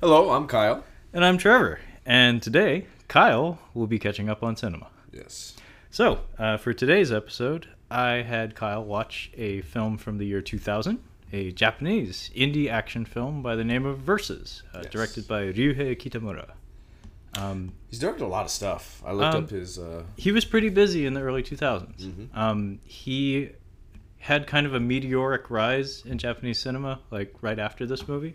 Hello, I'm Kyle. And I'm Trevor. And today, Kyle will be catching up on cinema. Yes. So, uh, for today's episode, I had Kyle watch a film from the year 2000, a Japanese indie action film by the name of Versus, uh, Yes. directed by Ryuhei Kitamura. Um, He's directed a lot of stuff. I looked Um, up his. Uh, he was pretty busy in the early 2000s. Um, he had kind of a meteoric rise in Japanese cinema, like right after this movie.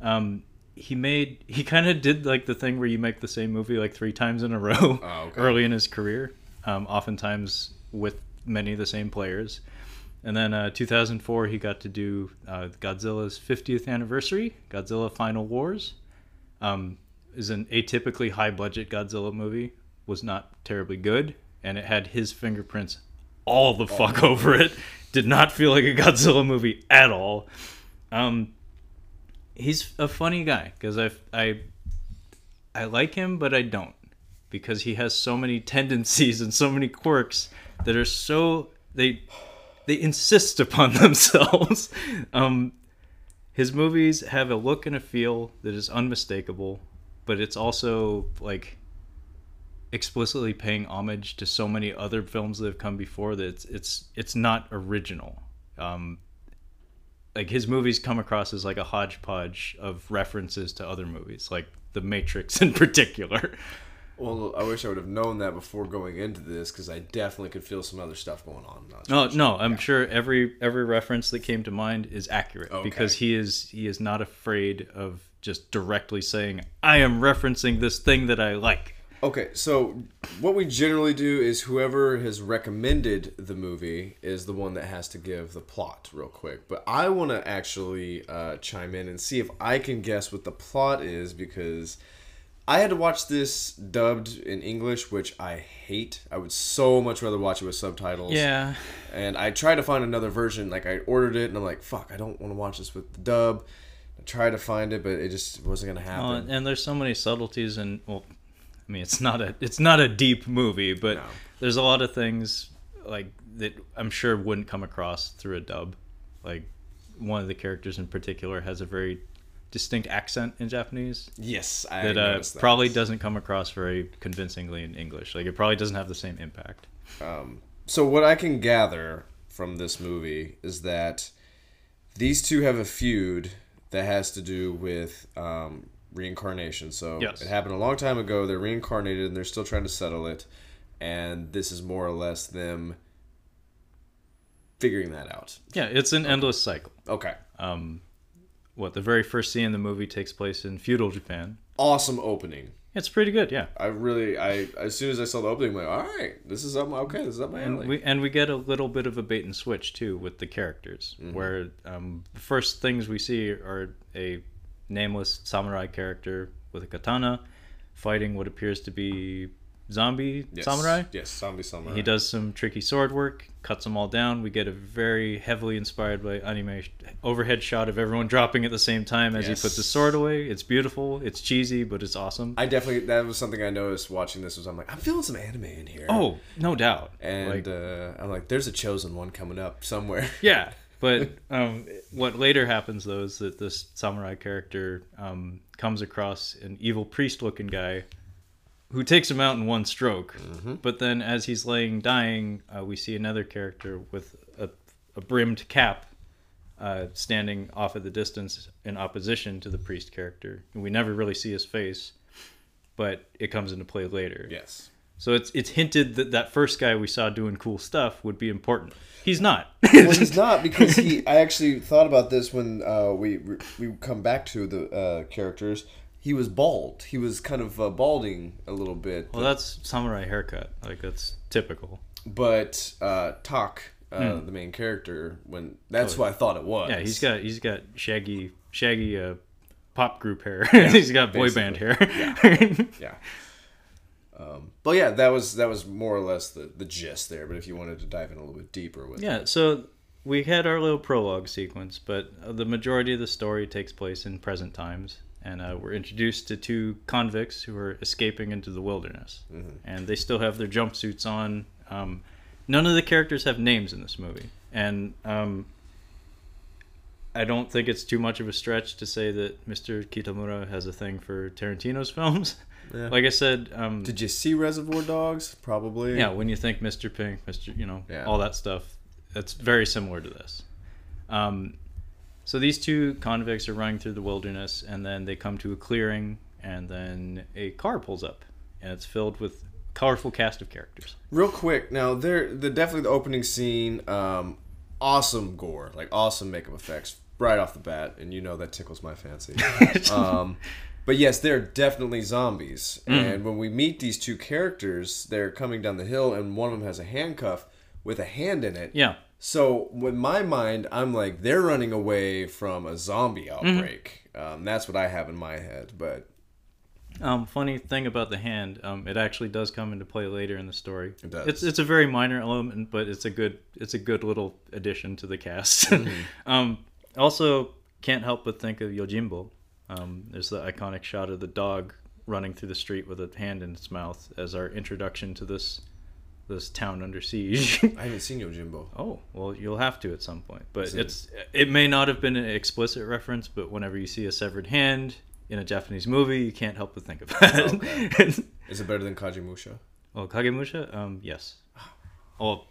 Um, he made he kind of did like the thing where you make the same movie like three times in a row Oh, okay. early in his career, um, oftentimes with many of the same players. And then uh, 2004, he got to do uh, Godzilla's 50th anniversary, Godzilla Final Wars. Um, is an atypically high budget Godzilla movie. Was not terribly good, and it had his fingerprints all the fuck over it. Did not feel like a Godzilla movie at all. Um, he's a funny guy because I I I like him, but I don't because he has so many tendencies and so many quirks that are so they they insist upon themselves. um, his movies have a look and a feel that is unmistakable, but it's also like explicitly paying homage to so many other films that have come before that it's it's, it's not original. Um, like his movies come across as like a hodgepodge of references to other movies, like The Matrix in particular. well, I wish I would have known that before going into this because I definitely could feel some other stuff going on. Not oh, No, sure. no, I'm sure every every reference that came to mind is accurate Okay. because he is he is not afraid of just directly saying I am referencing this thing that I like. Okay, so what we generally do is whoever has recommended the movie is the one that has to give the plot real quick. But I want to actually uh, chime in and see if I can guess what the plot is because I had to watch this dubbed in English, which I hate. I would so much rather watch it with subtitles. Yeah, And I tried to find another version. Like I ordered it, and I'm like, "Fuck, I don't want to watch this with the dub." I tried to find it, but it just wasn't gonna happen. well, and, and there's so many subtleties and well, I mean it's not a it's not a deep movie, but No. there's a lot of things like that I'm sure wouldn't come across through a dub. Like one of the characters in particular has a very distinct accent in Japanese. yes, I that uh, that. probably doesn't come across very convincingly in English. Like it probably doesn't have the same impact. So what I can gather from this movie is that these two have a feud that has to do with um, reincarnation. So Yes. it happened a long time ago. They're reincarnated, and they're still trying to settle it. And this is more or less them figuring that out. Yeah, it's an endless cycle. Okay. Um, what the very first scene in the movie takes place in feudal Japan. Awesome opening. It's pretty good, yeah. I really, I as soon as I saw the opening, I'm like, all right, this is up. my- Okay, this is up my And we and we get a little bit of a bait and switch too with the characters, where um, the first things we see are a nameless samurai character with a katana fighting what appears to be zombie Yes. samurai. Yes, zombie samurai. He does some tricky sword work, cuts them all down. We get a very heavily inspired by anime overhead shot of everyone dropping at the same time as he puts his sword away. It's beautiful. It's cheesy, but it's awesome. I definitely that was something I noticed watching this. Was I'm like, I'm feeling some anime in here. oh, no doubt. and Like, uh, I'm like, there's a chosen one coming up somewhere. yeah, but um, what later happens though is that this samurai character um, comes across an evil priest-looking guy who takes him out in one stroke. But then, as he's laying dying, uh, we see another character with a, a brimmed cap uh, standing off at the distance in opposition to the priest character. And we never really see his face, but it comes into play later. yes. So it's it's hinted that that first guy we saw doing cool stuff would be important. He's not. well, he's not because he. I actually thought about this when uh, we we come back to the uh, characters. He was bald. He was kind of uh, balding a little bit. Well, that's samurai haircut. Like that's typical. but uh, Tak, uh, the main character, when that's what I thought it was. Oh, Yeah, he's got he's got shaggy shaggy uh, pop group hair. he's got boy band hair. yeah. Um, but yeah, that was that was more or less the, the gist there. But if you wanted to dive in a little bit deeper with Yeah, so we had our little prologue sequence, but uh, the majority of the story takes place in present times, and uh, we're introduced to two convicts who are escaping into the wilderness, and they still have their jumpsuits on. Um, none of the characters have names in this movie, and um, I don't think it's too much of a stretch to say that Mr. Kitamura has a thing for Tarantino's films. Yeah. Like I said, um, Did you see Reservoir Dogs? Probably. yeah, when you think Mr. Pink, Mr. You know, Yeah. all that stuff, it's very similar to this. Um, so these two convicts are running through the wilderness, and then they come to a clearing, and then a car pulls up, and it's filled with colorful cast of characters. Real quick, now there the definitely the opening scene, um, awesome gore, like awesome makeup effects right off the bat, and you know that tickles my fancy. um, but yes, they're definitely zombies, and when we meet these two characters, they're coming down the hill, and one of them has a handcuff with a hand in it. Yeah, So in my mind, I'm like they're running away from a zombie outbreak. Um, that's what I have in my head, but Um, funny thing about the hand, um, it actually does come into play later in the story. It does. It's it's a very minor element, but it's a good it's a good little addition to the cast. Mm-hmm. um, also, can't help but think of Yojimbo. Um, there's the iconic shot of the dog running through the street with a hand in its mouth as our introduction to this this town under siege. I haven't seen Yojimbo. Oh well, you'll have to at some point. But it- it's it may not have been an explicit reference, but whenever you see a severed hand in a Japanese movie, you can't help but think of that. Is it better than Kajimusha? well, Kagemusha, um, yes. Well,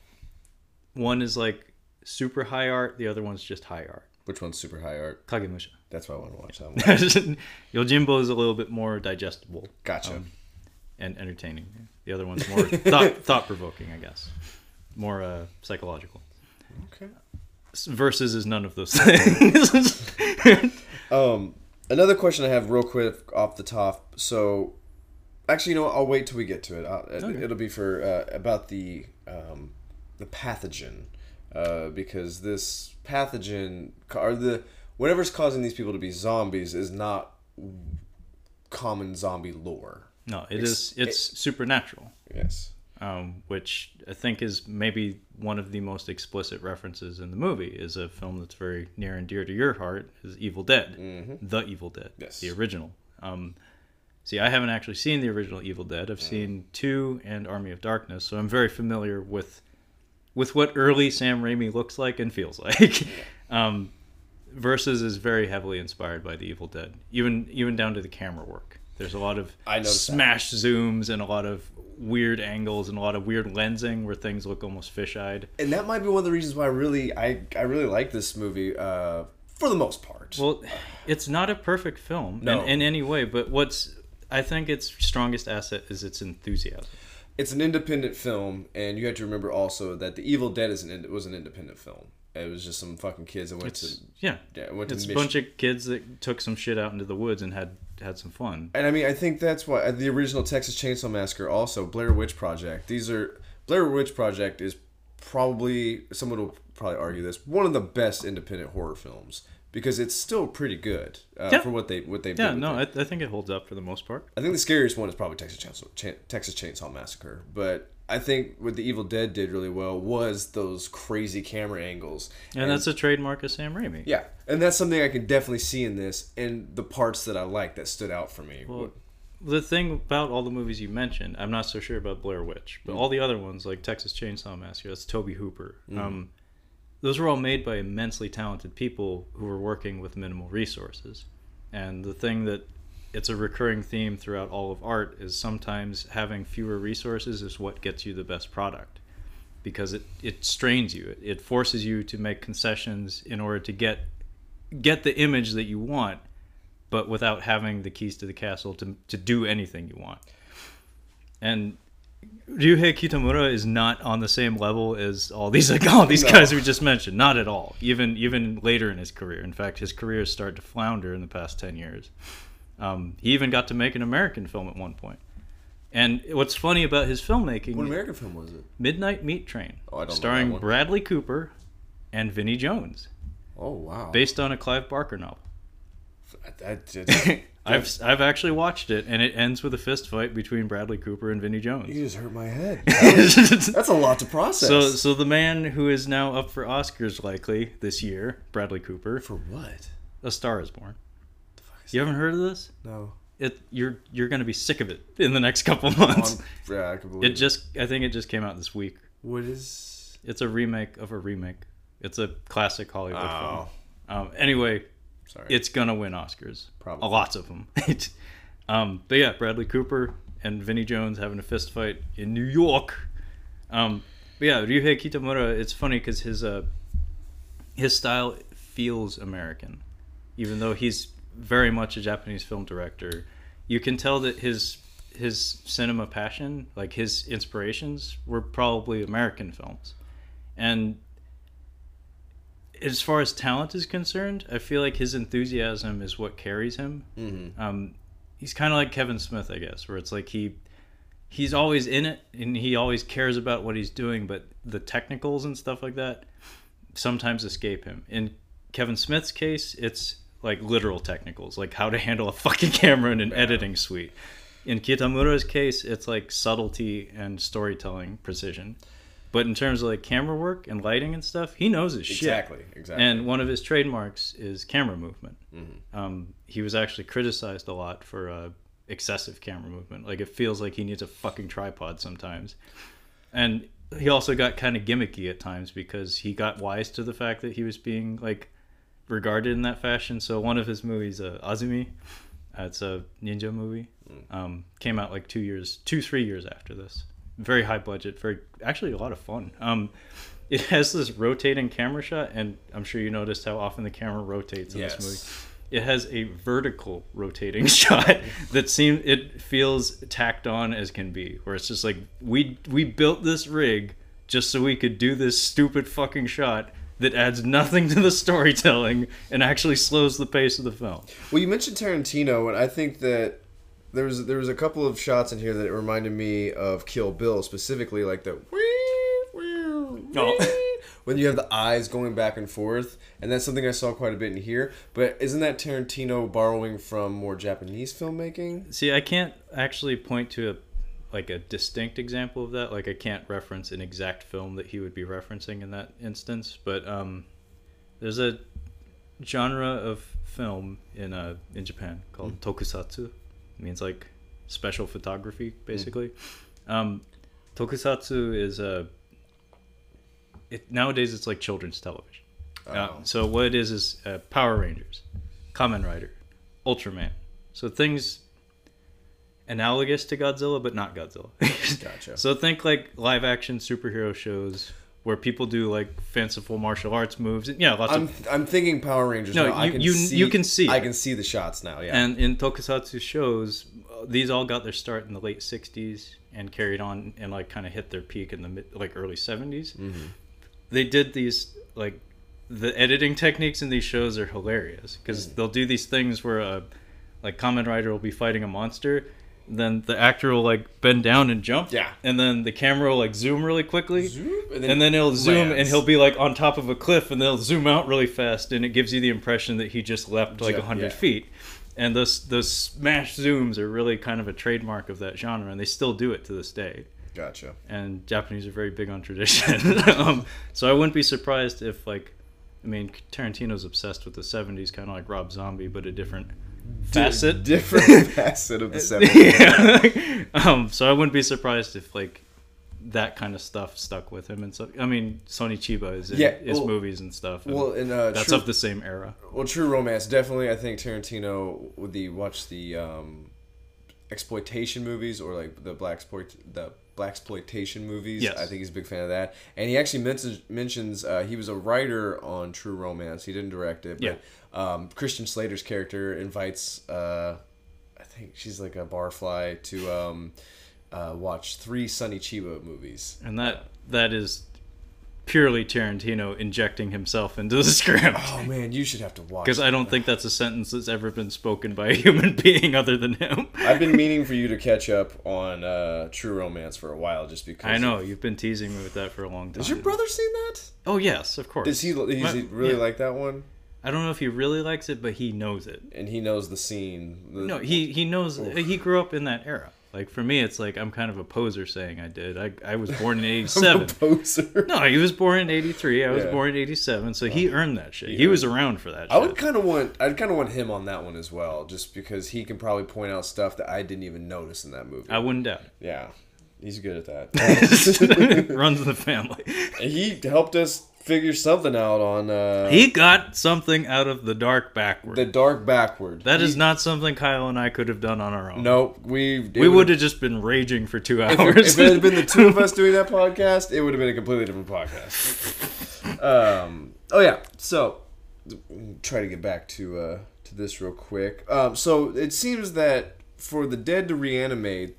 one is like super high art, the other one's just high art. Which one's super high art? Kagemusha. That's why I want to watch that one. Yojimbo is a little bit more digestible Gotcha. Um, and entertaining. The other one's more thought thought provoking, I guess. More uh, psychological. okay. Versus is none of those things. Um, another question I have real quick off the top. So, actually, you know what? I'll wait till we get to it. Okay. It'll be for uh, about the um, the pathogen, uh, because this pathogen or the whatever's causing these people to be zombies is not common zombie lore. No, it Ex- is. It's supernatural, Yes. um, which I think is maybe one of the most explicit references in the movie. Is a film that's very near and dear to your heart. Is Evil Dead, the Evil Dead, Yes. the original. Um, see, I haven't actually seen the original Evil Dead. I've seen two and Army of Darkness, so I'm very familiar with with what early Sam Raimi looks like and feels like. um, Versus is very heavily inspired by the Evil Dead, even even down to the camera work. There's a lot of I noticed that. smash zooms and a lot of weird angles and a lot of weird lensing where things look almost fish-eyed. And that might be one of the reasons why I really I I really like this movie uh, for the most part. Well, it's not a perfect film No. in, in any way, but what's I think its strongest asset is its enthusiasm. it's an independent film, and you have to remember also that The Evil Dead is an was an independent film. It was just some fucking kids that went It's to yeah, yeah went to it's a Mich- bunch of kids that took some shit out into the woods and had had some fun. And I mean, I think that's why uh, the original Texas Chainsaw Massacre, also Blair Witch Project. These are Blair Witch Project is probably someone will probably argue this one of the best independent horror films because it's still pretty good uh, Yeah. for what they what they Yeah, no. I, I think it holds up for the most part. I think the scariest one is probably Texas Chainsaw Cha- Texas Chainsaw Massacre, but I think what the Evil Dead did really well was those crazy camera angles. And, that's a trademark of Sam Raimi. yeah, and that's something I can definitely see in this, and the parts that I like that stood out for me. Well, the thing about all the movies you mentioned, I'm not so sure about Blair Witch, but all the other ones like Texas Chainsaw Massacre, that's Tobe Hooper. Um, those were all made by immensely talented people who were working with minimal resources. And the thing that it's a recurring theme throughout all of art is sometimes having fewer resources is what gets you the best product because it, it strains you. It, it forces you to make concessions in order to get get the image that you want but without having the keys to the castle to, to do anything you want. And Ryuhei Kitamura is not on the same level as all these like all these No. guys we just mentioned. Not at all. Even even later in his career. In fact, his career has started to flounder in the past ten years. Um, he even got to make an American film at one point. And what's funny about his filmmaking, what American film was it? Midnight Meat Train, Oh, I don't starring that. Bradley Cooper and Vinnie Jones, Oh wow! based on a Clive Barker novel. That- that- I've I've actually watched it, and it ends with a fist fight between Bradley Cooper and Vinnie Jones. you just hurt my head. That's a lot to process. so so the man who is now up for Oscars likely this year, Bradley Cooper, for what? A Star Is Born. The fuck is You haven't heard of this? no. It you're you're gonna be sick of it in the next couple months. On, yeah, I can believe It just I think it just came out this week. What is? It's a remake of a remake. It's a classic Hollywood Oh. film. Um, anyway, Sorry. it's gonna win Oscars. Probably. lots of them. um, but yeah, Bradley Cooper and Vinnie Jones having a fist fight in New York. Um, but yeah, Ryuhei Kitamura. It's funny because his uh, his style feels American, even though he's very much a Japanese film director. You can tell that his his cinema passion, like his inspirations, were probably American films, and as far as talent is concerned, I feel like his enthusiasm is what carries him. Mm-hmm. Um, he's kind of like Kevin Smith, I guess, where it's like he he's always in it and he always cares about what he's doing, but the technicals and stuff like that sometimes escape him. In Kevin Smith's case, it's like literal technicals, like how to handle a fucking camera in an editing suite. In Kitamura's case, it's like subtlety and storytelling precision. But in terms of like camera work and lighting and stuff, he knows his shit. Exactly. Exactly. And one of his trademarks is camera movement. Mhm. Um, he was actually criticized a lot for uh, excessive camera movement. Like it feels like he needs a fucking tripod sometimes. And he also got kind of gimmicky at times because he got wise to the fact that he was being like regarded in that fashion. So one of his movies, uh, Azumi, uh, it's a ninja movie, um, came out like two years, two three years after this. Very high budget, very actually a lot of fun. Um, it has this rotating camera shot, and I'm sure you noticed how often the camera rotates in Yes. this movie. It has a vertical rotating shot that seems it feels tacked on as can be, where it's just like we we built this rig just so we could do this stupid fucking shot that adds nothing to the storytelling and actually slows the pace of the film. Well, you mentioned Tarantino, and I think that there was there was a couple of shots in here that reminded me of Kill Bill, specifically like the Oh. when you have the eyes going back and forth, and that's something I saw quite a bit in here. But isn't that Tarantino borrowing from more Japanese filmmaking? See, I can't actually point to a like a distinct example of that. Like I can't reference an exact film that he would be referencing in that instance, but um, there's a genre of film in uh in Japan called tokusatsu. It means like special photography, basically. Um, tokusatsu is a it nowadays it's like children's television. Uh, Oh. so what it is is uh, Power Rangers, Kamen Rider, Ultraman. So things analogous to Godzilla, but not Godzilla. Gotcha. So think like live action superhero shows where people do like fanciful martial arts moves. Yeah, lots I'm of. I'm thinking Power Rangers. No, now. I you- can you- see, you can see I can see the shots now. Yeah. And in tokusatsu shows, uh, these all got their start in the late '60s and carried on and like kind of hit their peak in the mid, like early '70s. Mm-hmm. They did these like the editing techniques in these shows are hilarious because Mm. they'll do these things where a like Kamen Rider will be fighting a monster. Then the actor will like bend down and jump. Yeah. And then the camera will like zoom really quickly. Zoop, and then it'll zoom and he'll be like on top of a cliff and they'll zoom out really fast and it gives you the impression that he just leapt like Ju- 100 yeah. feet and those those smash zooms are really kind of a trademark of that genre and they still do it to this day Gotcha. and japanese are very big on tradition um, so i wouldn't be surprised if like i mean tarantino's obsessed with the 70s kind of like rob zombie but a different facet different facet of the 70s. yeah. um, so I wouldn't be surprised if like that kind of stuff stuck with him. And so I mean, Sonny Chiba is in Yeah, his well- movies and stuff. and Well, in uh, that's True- of the same era. Well, True Romance definitely. I think Tarantino with the watch the um, exploitation movies or like the black exploit the black exploitation movies. Yes. I think he's a big fan of that. And he actually mentions mentions uh, he was a writer on True Romance. He didn't direct it, but um, Christian Slater's character invites. Uh, I think she's like a barfly to um, uh, watch three Sonny Chiba movies. And that that is purely Tarantino injecting himself into the script. Oh man, you should have to watch. Because I don't think that's a sentence that's ever been spoken by a human being other than him. I've been meaning for you to catch up on uh, True Romance for a while, just because. I know you've been teasing me with that for a long time. Has your brother seen that? Oh yes, of course. Does he? Does My- he really yeah. like that one? I don't know if he really likes it, but he knows it. And he knows the scene. The- No, he he knows he grew up in that era. Like for me, it's like I'm kind of a poser saying I did. I I was born in I'm a '87. poser. No, he was born in '83. I was Yeah. born in '87, so he oh. earned that shit. he He was around for that. I would kind of want. I'd kind of want him on that one as well, just because he can probably point out stuff that I didn't even notice in that movie. I wouldn't doubt yeah, he's good at that. Runs the family. he helped us figure something out on uh, He got something out of the dark backward. the dark backward. that is He- not something Kyle and I could have done on our own. No, we we would have just been raging for two hours. If it, if it had been the two of us doing that podcast, it would have been a completely different podcast. Um, oh yeah, so try to get back to uh, to this real quick. Um, so it seems that for the dead to reanimate,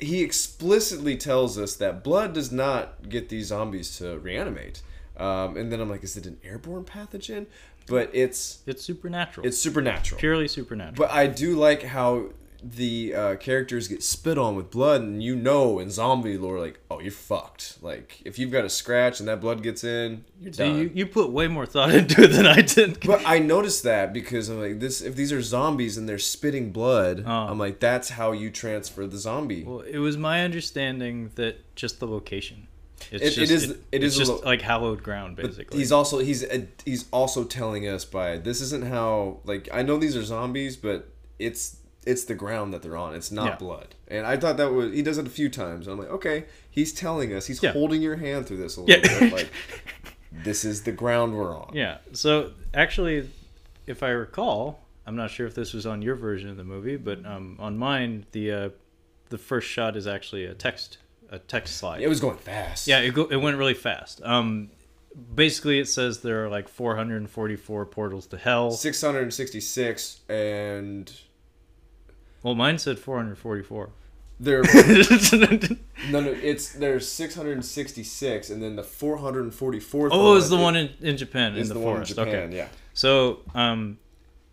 he explicitly tells us that blood does not get these zombies to reanimate. Um, and then I'm like, is it an airborne pathogen? But it's it's supernatural. it's supernatural. purely supernatural. But I do like how the uh, characters get spit on with blood, and you know in zombie lore, like, oh, you're fucked. Like, if you've got a scratch and that blood gets in, you're See, done. you, you put way more thought into it than I did. but I noticed that because I'm like, this. If these are zombies and they're spitting blood, Oh. I'm like, that's how you transfer the zombie. Well, it was my understanding that just the location. It's It- it just, is- it it's is just lo- like hallowed ground, But basically. he's also he's uh, he's also telling us by this isn't how like I know these are zombies, but it's it's the ground that they're on. It's not Yeah. blood. And I thought that was he does it a few times. I'm like, okay, he's telling us. He's Yeah. holding your hand through this a little Yeah. bit. Like this is the ground we're on. Yeah. So actually, if I recall, I'm not sure if this was on your version of the movie, but um, on mine, the uh, the first shot is actually a text a text slide. It was going fast. yeah, it, go, it went really fast. Um, basically, it says there are like 444 portals to hell. 666 and Well, mine said 444. there no no it's there's 666 and then the 444th oh, it's the one in, in Japan in the, the, forest. Japan, Okay. yeah. So, um,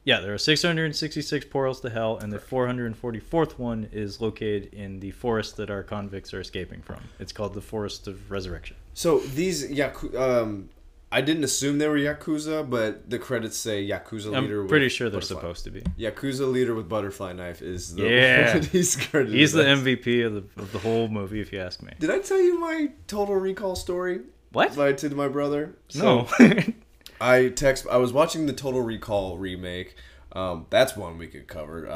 yeah, there are 666 portals to hell, and the 444th one is located in the forest that our convicts are escaping from. It's called the Forest of Resurrection. So these Yaku- um, I didn't assume they were yakuza, but the credits say yakuza leader. I'm with pretty sure they're butterfly. supposed to be. Yakuza leader with butterfly knife is the Yeah. he's credited He's the as. MVP of the of the whole movie, if you ask me. Did I tell you my Total Recall story? What? By to my brother. No. I text. I was watching the Total Recall remake. Um, that's one we could cover. Uh,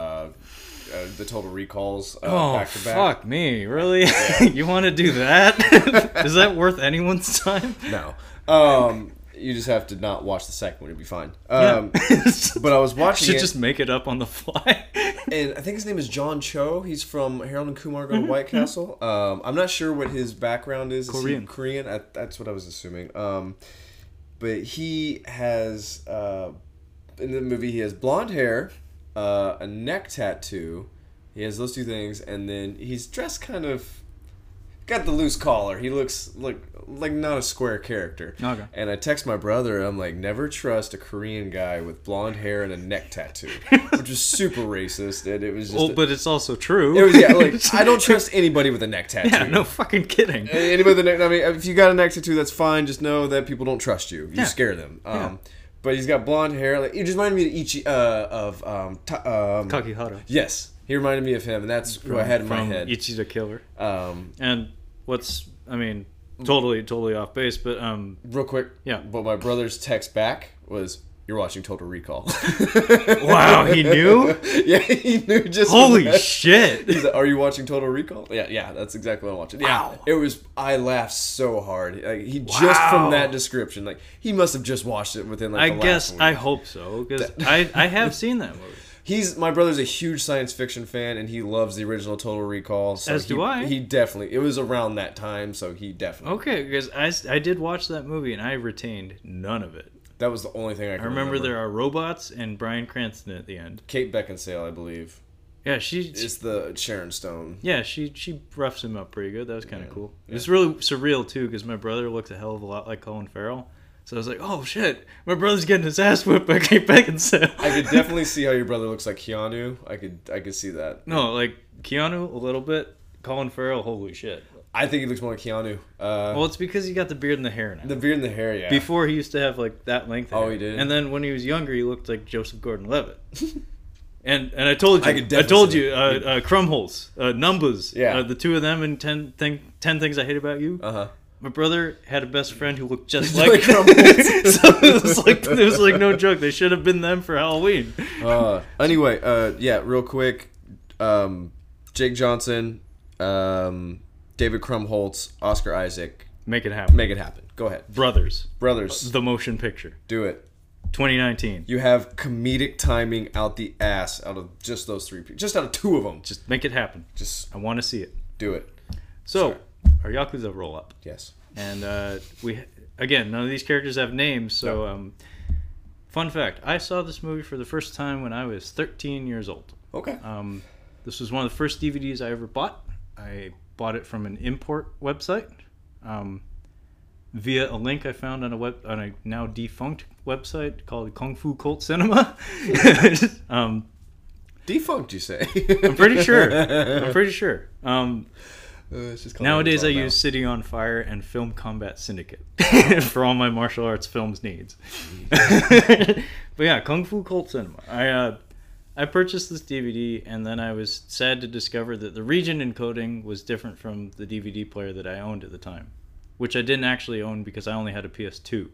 uh, the Total Recalls uh, oh back to back. fuck me! Really? you want to do that? is that worth anyone's time? No. Um, you just have to not watch the second one. You'll be fine. Um, but I was watching Should it. just make it up on the fly. and I think his name is John Cho. He's from Harold and Kumar Mm-hmm, Go to White Castle. Um, I'm not sure what his background is. Is Korean. Korean. I, that's what I was assuming. Um, but he has uh, in the movie he has blonde hair, uh, a neck tattoo. He has those two things, and then he's dressed kind of got the loose collar. He looks like like not a square character. Okay. And I text my brother. I'm like, never trust a Korean guy with blonde hair and a neck tattoo, which is super racist. And it was just. well, a- but it's also true. it was yeah. Like I don't trust anybody with a neck tattoo. Yeah, no fucking kidding. Anybody with a neck. I mean, if you got a neck tattoo, that's fine. Just know that people don't trust you. You Yeah. scare them. Um, Yeah. But he's got blonde hair. Like it just reminded me of Ichi uh, of um, ta- um Kakihara. Yes, he reminded me of him, and that's who I had in my head. Ichi the Killer. Um, And what's I mean, totally totally off base, but um real quick. Yeah. But my brother's text back was, "You're watching Total Recall." wow, he knew? yeah, he knew just. Holy shit. Like, "Are you watching Total Recall?" Yeah, yeah, that's exactly what I'm watching. Yeah, Wow. it was. I laughed so hard. Like, he just from that description, like he must have just watched it within like. I guess. I hope so because I I have seen that movie. He's my brother's a huge science fiction fan, and he loves the original Total Recall. So As he, do I. He definitely. It was around that time, so he definitely. Okay, because I, I did watch that movie and I retained none of it. That was the only thing I. I Can remember there are robots and Bryan Cranston at the end. Kate Beckinsale, I believe, Yeah, she is the Sharon Stone. yeah she she roughs him up pretty good. That was kind of cool. It was really surreal too because my brother looked a hell of a lot like Colin Farrell. So I was like, oh shit, my brother's getting his ass whipped by Kate Beckinsale. I could definitely see how your brother looks like Keanu. I could. I could see that. no, like Keanu a little bit. Colin Farrell, holy shit. I think he looks more like Keanu. Uh, Well, it's because he got the beard and the hair now. the beard and the hair, yeah. Before he used to have like that length. Oh, hair. he did? And then when he was younger, he looked like Joseph Gordon-Levitt. and and I told you, I I, told you, uh, uh, Krumholtz, uh, Numbers, Yeah. uh, the two of them in 10, thing, 10 Things I Hate About You. uh huh. My brother had a best friend who looked just Like like Krumholtz. so it was like it was like no joke. They should have been them for Halloween. Uh, anyway, uh, yeah, real quick, um, Jake Johnson, um, David Krumholtz, Oscar Isaac, Make it happen. make it happen. Go ahead. Brothers, Brothers, the motion picture, do it. 2019. You have comedic timing out the ass out of just those three people. Just out of two of them. Just make it happen. Just I want to see it. do it. So, our Yakuza roll up. Yes. And uh, we, again, none of these characters have names. So, um, fun fact I saw this movie for the first time when I was 13 years old. Okay. Um, this was one of the first DVDs I ever bought. I bought it from an import website um, via a link I found on a web on a now defunct website called Kung Fu Cult Cinema. um, Defunct, you say? I'm pretty sure. I'm pretty sure. Um, Uh, nowadays, I now. use City on Fire and Film Combat Syndicate for all my martial arts films needs. but yeah, Kung Fu Cult Cinema. I uh, I purchased this DVD, and then I was sad to discover that the region encoding was different from the DVD player that I owned at the time, which I didn't actually own because I only had a PS2.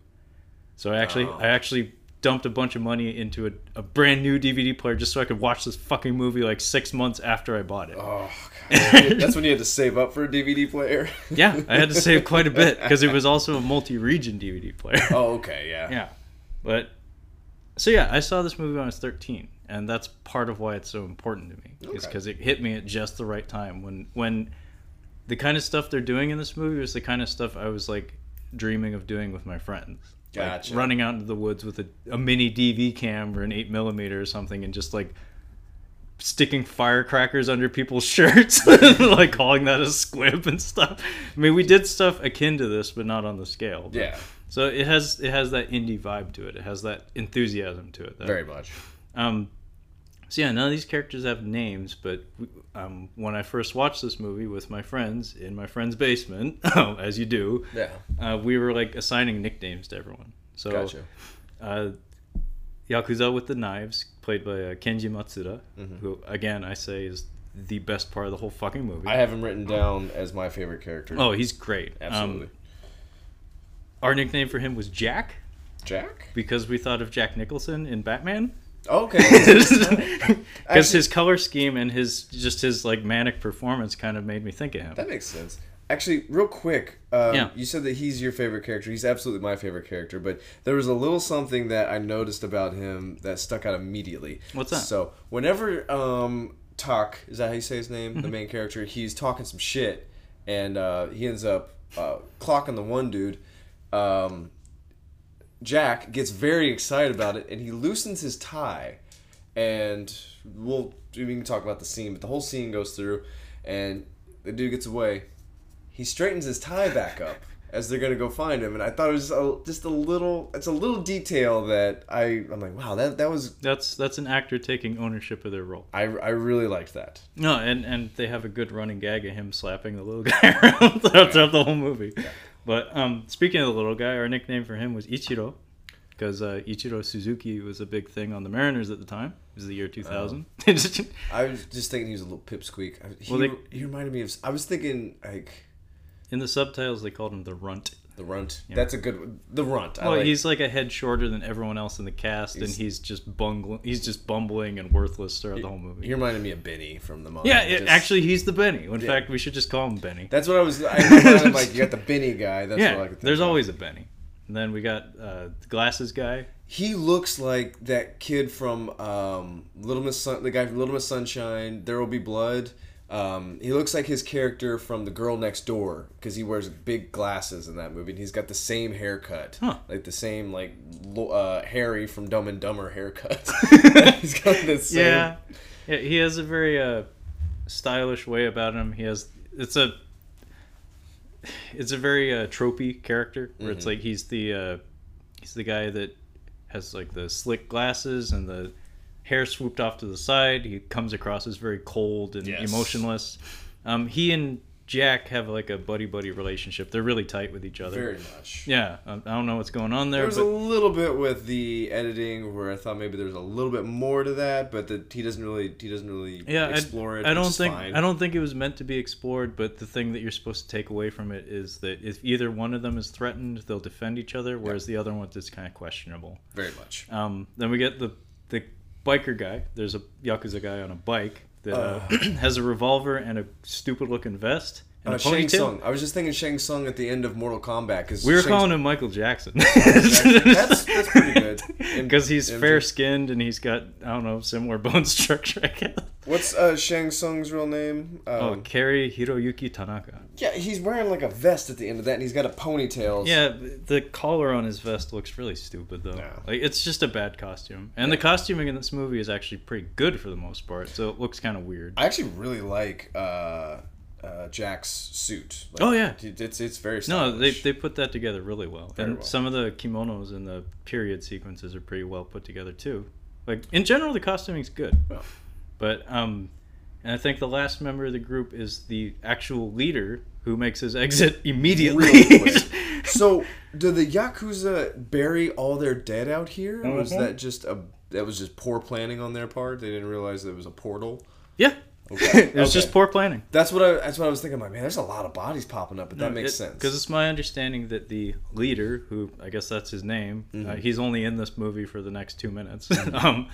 So I actually Oh. I actually dumped a bunch of money into a, a brand new DVD player just so I could watch this fucking movie like six months after I bought it. Oh, God. that's when you had to save up for a DVD player. Yeah, I had to save quite a bit because it was also a multi-region DVD player. oh, okay, yeah. Yeah, but so yeah, I saw this movie when I was 13, and that's part of why it's so important to me. Is because it hit me at just the right time when when the kind of stuff they're doing in this movie was the kind of stuff I was like dreaming of doing with my friends. Like, running out into the woods with a, a mini DV cam or an eight millimeter or something, and just like sticking firecrackers under people's shirts, like calling that a squib and stuff. I mean, we did stuff akin to this, but not on the scale. But- Yeah, So it has it has that indie vibe to it. It has that enthusiasm to it. That, very much. Um, so yeah, none of these characters have names, but um, when I first watched this movie with my friends in my friend's basement, as you do, Yeah, uh, we were like assigning nicknames to everyone. So gotcha. uh, Yakuza with the knives, played by uh, Kenji Matsuda, Mm-hmm. who again I say is the best part of the whole fucking movie. I have him written down as my favorite character. oh, he's great. absolutely. Um, our nickname for him was Jack Jack? because we thought of Jack Nicholson in Batman. Okay. Because his color scheme and his just his like manic performance kind of made me think of him. that makes sense. Actually, real quick, um, Yeah. you said that he's your favorite character. He's absolutely my favorite character, but there was a little something that I noticed about him that stuck out immediately. What's that? So, whenever um, Tak, is that how you say his name? Mm-hmm. The main character, he's talking some shit, and uh, he ends up uh, clocking the one dude. Um, Jack gets very excited about it, and he loosens his tie, and we'll we can talk about the scene, but the whole scene goes through, and the dude gets away. He straightens his tie back up as they're gonna go find him, and I thought it was just a, just a little. It's a little detail that I I'm like, wow, that that was. That's that's an actor taking ownership of their role. I, I really liked that. No, and and they have a good running gag of him slapping the little guy around throughout the whole movie. But um, speaking of the little guy, our nickname for him was Ichiro, because uh, Ichiro Suzuki was a big thing on the Mariners at the time. It was the year 2000. I was just thinking he was a little pipsqueak. I- He, Well, they- he reminded me of. I was thinking like In the subtitles, they called him the Runt. The runt. That's a good one. The runt. I Well, like- he's like a head shorter than everyone else in the cast, and He's- he's just bungling. He's just bumbling and worthless throughout the whole movie. He reminded me of Benny from the mom. Yeah, it, Just- actually, he's the Benny. In Yeah. fact, we should just call him Benny. That's what I was. I like you got the Benny guy. That's what I yeah, could think there's always a Benny. And then we got uh, the glasses guy. He looks like that kid from um, Little Miss Sun, the guy from Little Miss Sunshine. There will be blood. Um, he looks like his character from The Girl Next Door because he wears big glasses in that movie, and he's got the same haircut, Huh. like the same like uh, Harry from Dumb and Dumber haircut. he's got the same. Yeah, yeah. He has a very uh, stylish way about him. He has it's a it's a very uh, tropey character where it's like he's the uh, he's the guy that has like the slick glasses and the hair swooped off to the side. He comes across as very cold and Yes. emotionless. Um, he and Jack have like a buddy buddy relationship. They're really tight with each other. very much. Yeah, I don't know what's going on there, There was but a little bit with the editing where I thought maybe there's a little bit more to that, but that he doesn't really he doesn't really yeah, explore I, it. I don't think fine. I don't think it was meant to be explored. But the thing that you're supposed to take away from it is that if either one of them is threatened, they'll defend each other, whereas the other one is kind of questionable. very much. Um, then we get the the biker guy. There's a yakuza guy on a bike that uh, has a revolver and a stupid looking vest and Uh, a Shang. Tsung. I was just thinking Shang Tsung at the end of Mortal Kombat because We were calling him Michael Jackson. that's that's pretty good. Because he's fair skinned and he's got I don't know similar bone structure. I guess. What's uh, Shang Tsung's real name? Um, Oh, Cary Hiroyuki Tanaka. yeah, he's wearing like a vest at the end of that, and he's got a ponytail. Yeah, the collar on his vest looks really stupid though. Yeah. Like it's just a bad costume, and the costuming in this movie is actually pretty good for the most part. So it looks kind of weird. I actually really like uh, uh, Jack's suit. Like, Oh, yeah. it's it's very No, they, they put that together really well, Very and well. some of the kimonos and the period sequences are pretty well put together too. Like in general, the costuming's good, Yeah. but um, and I think the last member of the group is the actual leader who makes his exit immediately. So, do the yakuza bury all their dead out here? Or was that just a that was just poor planning on their part? They didn't realize there was a portal. yeah, Okay. it was just poor planning. That's what I. That's what I was thinking. Like, man, there's a lot of bodies popping up, but that makes sense. Because it's my understanding that the leader, who I guess that's his name, uh, Mm-hmm. he's only in this movie for the next two minutes. um,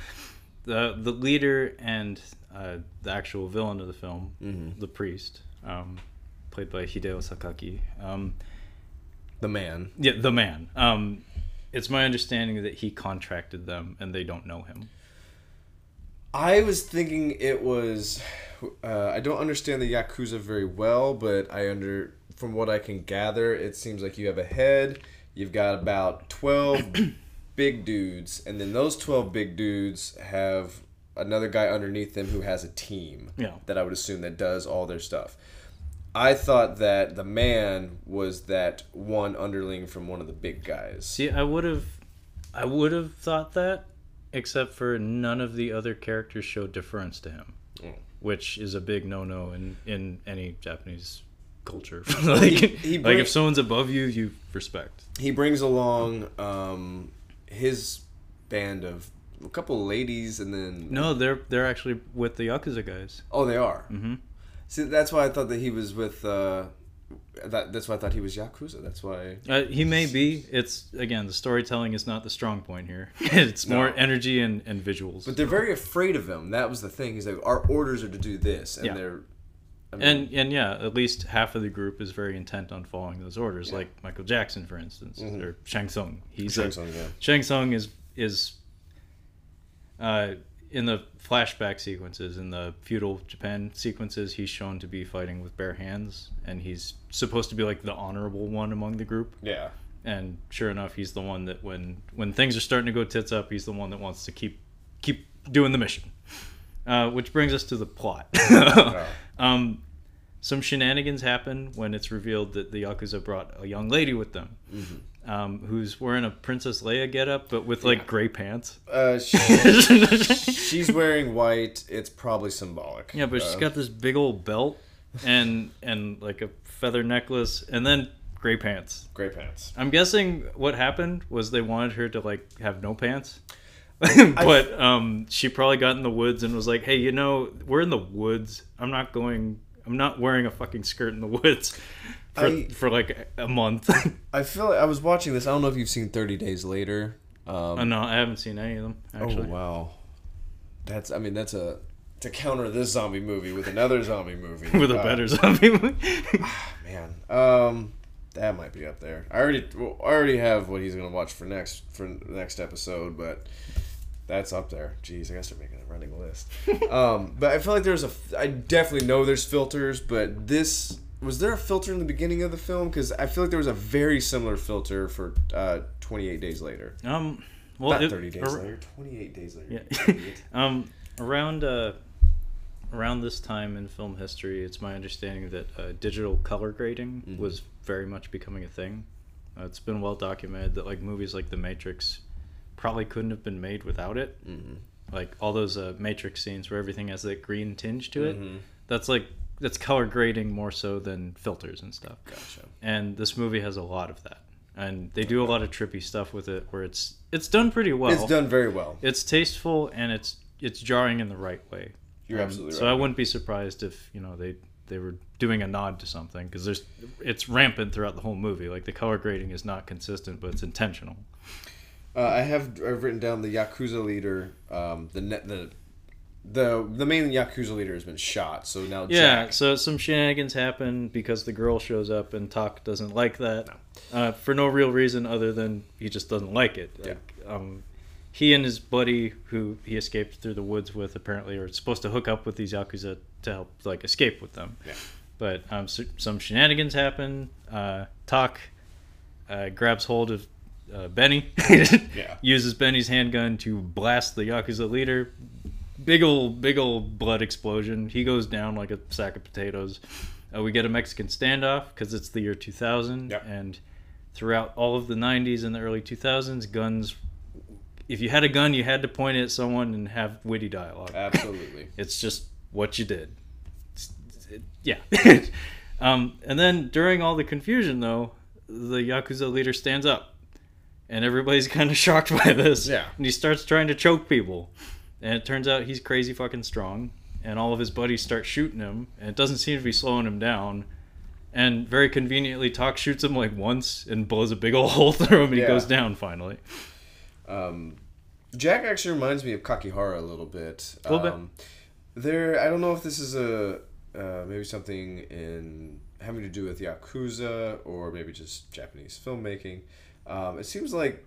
the the leader and uh, the actual villain of the film, Mm-hmm. the priest, um, played by Hideo Sakaki. Um, the man. yeah, the man. Um, it's my understanding that he contracted them and they don't know him. I was thinking it was. Uh, I don't understand the yakuza very well, but I under from what I can gather, it seems like you have a head. You've got about twelve big dudes, and then those twelve big dudes have another guy underneath them who has a team. Yeah. That I would assume that does all their stuff. I thought that the man was that one underling from one of the big guys. See, I would have, I would have thought that, except for none of the other characters show deference to him, Mm. which is a big no-no in in any Japanese culture. like, he- he like if someone's above you, you respect. he brings along um, his band of a couple of ladies, and then No, they're they're actually with the yakuza guys. oh, they are. Mm-hmm. See, that's why I thought that he was with. Uh, that that's why I thought he was yakuza. That's why. Uh, he may be. It's again, the storytelling is not the strong point here. it's more No. energy and, and visuals. But they're very afraid of him. That was the thing. He's like, our orders are to do this, and Yeah. they're. I mean, and and yeah, at least half of the group is very intent on following those orders. Yeah. Like Michael Jackson, for instance, Mhm. or Shang Tsung. He's Shang Tsung, yeah. Shang Tsung is is uh, in the flashback sequences, in the feudal Japan sequences, he's shown to be fighting with bare hands, and he's supposed to be like the honorable one among the group. Yeah. And sure enough, he's the one that when when things are starting to go tits up, he's the one that wants to keep keep doing the mission. Uh, which brings us to the plot. um, some shenanigans happen when it's revealed that the yakuza brought a young lady with them, um, who's wearing a Princess Leia getup, but with like Yeah. gray pants. Uh, she, she's wearing white. It's probably symbolic. Yeah, but she's got this big old belt and and like a feather necklace, and then gray pants. gray pants. I'm guessing what happened was they wanted her to like have no pants. but um, she probably got in the woods and was like, "Hey, you know, we're in the woods. I'm not going. I'm not wearing a fucking skirt in the woods for, I- for like a month." I feel like I was watching this. I don't know if you've seen Thirty Days Later. Um, oh no, I haven't seen any of them actually. Oh wow, that's I mean that's a to counter this zombie movie with another zombie movie With a Uh, better zombie movie. man. Um, that might be up there. I already well, I already have what he's gonna watch for next for next episode, but that's up there. Jeez, I gotta start making a running list. um, but I feel like there's a I definitely know there's filters, but this was there a filter in the beginning of the film because I feel like there was a very similar filter for uh, 28 days later. um, well, Not it- 30 days ar- later, 28 days later. Yeah. um, around uh, around this time in film history, it's my understanding that uh, digital color grading Mhm. was very much becoming a thing. Uh, it's been well documented that like movies like The Matrix probably couldn't have been made without it. Mhm. Like all those uh, Matrix scenes where everything has that green tinge to it. Mhm. That's like that's color grading more so than filters and stuff. Gotcha. And this movie has a lot of that. And they do a lot of trippy stuff with it where it's it's done pretty well it's done very well. it's tasteful and it's it's jarring in the right way. You're Um, absolutely right. so. I wouldn't be surprised if you know they they were doing a nod to something because there's it's rampant throughout the whole movie. Like the color grading is not consistent, but it's intentional. Uh, I have I've written down the yakuza leader. Um, the the the the main yakuza leader has been shot. So now Yeah, Jack, so some shenanigans happen because the girl shows up and Tak doesn't like that uh, for no real reason other than he just doesn't like it. Like, um, he and his buddy, who he escaped through the woods with, apparently are supposed to hook up with these yakuza to help like escape with them. Yeah. But um, so, some shenanigans happen. Uh, Tak uh, grabs hold of uh, Benny, Yeah. uses Benny's handgun to blast the yakuza leader. Big old, big old blood explosion. He goes down like a sack of potatoes. Uh, we get a Mexican standoff because it's the year 2000, Yep. and throughout all of the 90s and the early 2000s, guns. If you had a gun, you had to point it at someone and have witty dialogue. absolutely. It's just what you did. It- yeah. um, and then during all the confusion, though, the Yakuza leader stands up. And everybody's kind of shocked by this. Yeah. And he starts trying to choke people. And it turns out he's crazy fucking strong. And all of his buddies start shooting him. And it doesn't seem to be slowing him down. And very conveniently, Tak shoots him like once and blows a big old hole through him. And Yeah. he goes down finally. Um, Jack actually reminds me of Kakihara a little bit. A little bit. um, There, I don't know if this is a uh, maybe something in having to do with yakuza or maybe just Japanese filmmaking. Um, it seems like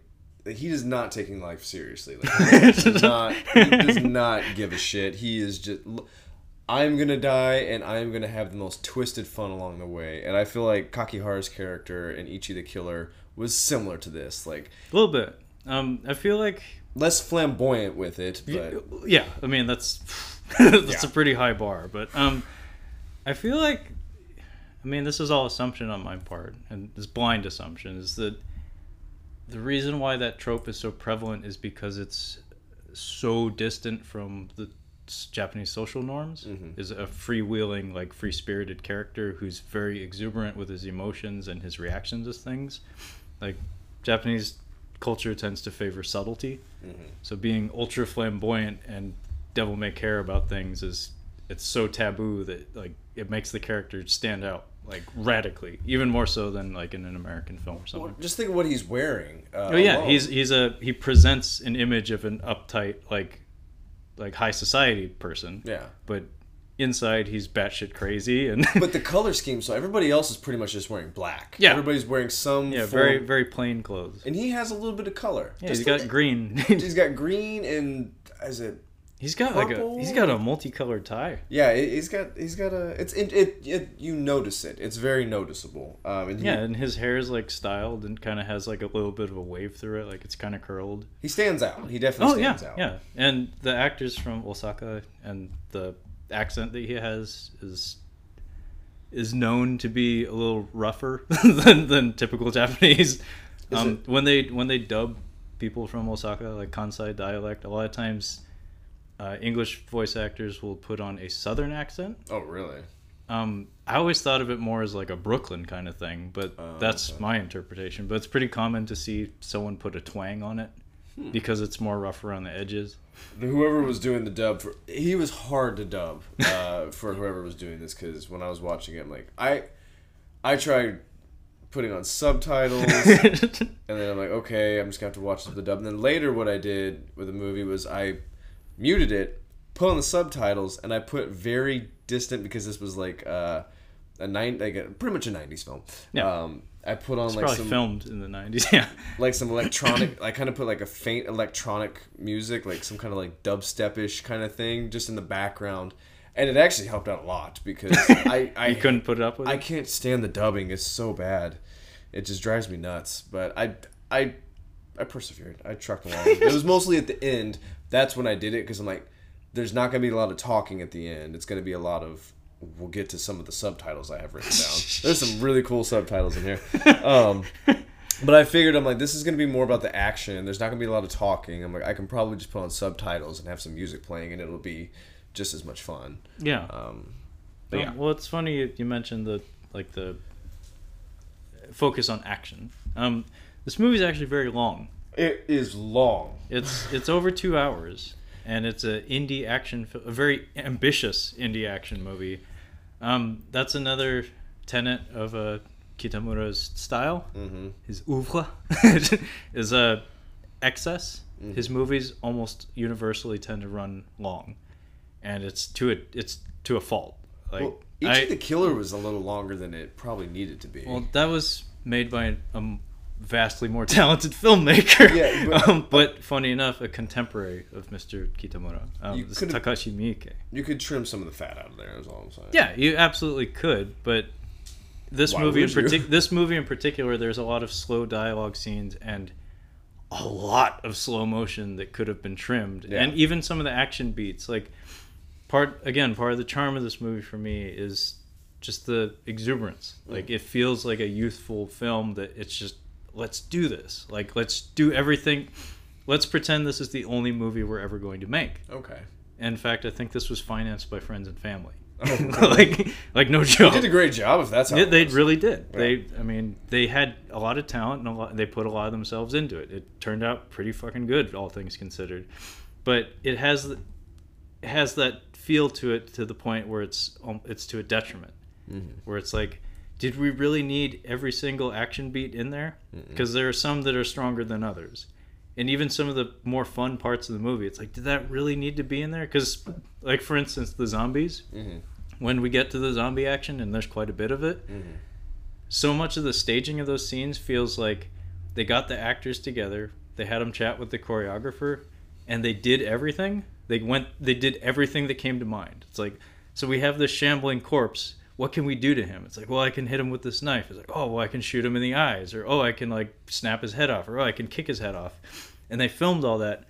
he is not taking life seriously. Like, he, does not, he does not give a shit. He is just. I'm gonna die, and I'm gonna have the most twisted fun along the way. And I feel like Kakihara's character in Ichi the Killer was similar to this. Like A little bit. Um, I feel like less flamboyant with it, but yeah i mean that's that's Yeah. a pretty high bar but um i feel like i mean this is all assumption on my part and this blind assumption is that the reason why that trope is so prevalent is because it's so distant from the japanese social norms mm-hmm. is a freewheeling like free-spirited character who's very exuberant with his emotions and his reactions to things. Like japanese culture tends to favor subtlety. Mm-hmm. So being ultra flamboyant and devil may care about things is it's so taboo that like it makes the character stand out like radically, even more so than like in an American film or something. just think of what he's wearing. Uh, oh yeah, alone. he's he's a he presents an image of an uptight like like high society person, yeah. but inside he's batshit crazy and But the color scheme, so everybody else is pretty much just wearing black. Yeah. everybody's wearing some. yeah, form- very very plain clothes. And he has a little bit of color. Yeah, Just he's got green. He's got green and is it? He's got like a he's got a multicolored tie. Yeah, he's got he's got a. It's it, it, it you notice it. It's very noticeable. Um, and he, Yeah, and his hair is like styled and kind of has like a little bit of a wave through it, like it's kind of curled. he stands out. He definitely Oh yeah, stands out. yeah. And the actors from Osaka and the accent that he has is is known to be a little rougher than, than typical Japanese. Um, when they when they dub people from Osaka like Kansai dialect, a lot of times uh, English voice actors will put on a southern accent. Oh really? Um, I always thought of it more as like a Brooklyn kind of thing, but Oh, that's okay. my interpretation. But it's pretty common to see someone put a twang on it Hmm. because it's more rough around the edges. whoever was doing the dub for he was hard to dub uh, for whoever was doing this because when I was watching it, I'm like I I tried putting on subtitles and then I'm like okay I'm just gonna have to watch the dub and then later what I did with the movie was I muted it put on the subtitles and I put very distant because this was like uh, a nine like a, pretty much a 90s film Yeah. um, I put on It's like some filmed in the '90s. Yeah, like some electronic i kind of put like a faint electronic music like some kind of like dubstep-ish kind of thing just in the background and it actually helped out a lot because i i you couldn't put it up with. i it? can't stand the dubbing it's so bad it just drives me nuts but i i i persevered i trucked along it was mostly at the end that's when i did it because i'm like there's not going to be a lot of talking at the end it's going to be a lot of we'll get to some of the subtitles i have written down there's some really cool subtitles in here um but I figured I'm like, this is gonna be more about the action. There's not gonna be a lot of talking. I'm like, I can probably just put on subtitles and have some music playing, and it'll be just as much fun. Yeah. Um, but yeah, Well, it's funny you, you mentioned the like the focus on action. Um, this movie's actually very long. It is long. It's it's over two hours, and it's a indie action, a very ambitious indie action movie. Um, that's another tenet of uh, Kitamura's style. Mm-hmm. His oeuvre is a excess. Mm-hmm. His movies almost universally tend to run long, and it's to a it's to a fault. Like Well, Ichi I- the Killer was a little longer than it probably needed to be. well, that was made by a vastly more talented filmmaker. Yeah, but, um, but funny enough, a contemporary of Mr. Kitamura, um, You this is could've- Takashi Miike. you could trim some of the fat out of there. Is all I'm saying. Yeah, you absolutely could, but this Why movie in particular, this movie in particular, there's a lot of slow dialogue scenes and a lot of slow motion that could have been trimmed, Yeah. and even some of the action beats. Like part again, part of the charm of this movie for me is just the exuberance. Like it feels like a youthful film that it's just let's do this. Like let's do everything. Let's pretend this is the only movie we're ever going to make. Okay. In fact, I think this was financed by friends and family. Oh, like, like no joke. They did a great job if that's how They, it they was. really did. Yeah. They, I mean, they had a lot of talent and a lot, they put a lot of themselves into it. It turned out pretty fucking good, all things considered. But it has, it has that feel to it to the point where it's, um, it's to a detriment. Mm-hmm. Where it's like, did we really need every single action beat in there? Because there are some that are stronger than others. And even some of the more fun parts of the movie, it's like, did that really need to be in there? Because, like for instance, the zombies. Mhm. When we get to the zombie action, and there's quite a bit of it, Mhm. so much of the staging of those scenes feels like they got the actors together, they had them chat with the choreographer, and they did everything. They went, they did everything that came to mind. It's like, so we have this shambling corpse. What can we do to him? It's like, well, I can hit him with this knife. It's like, oh, well, I can shoot him in the eyes, or oh, I can like snap his head off, or oh, I can kick his head off. And they filmed all that,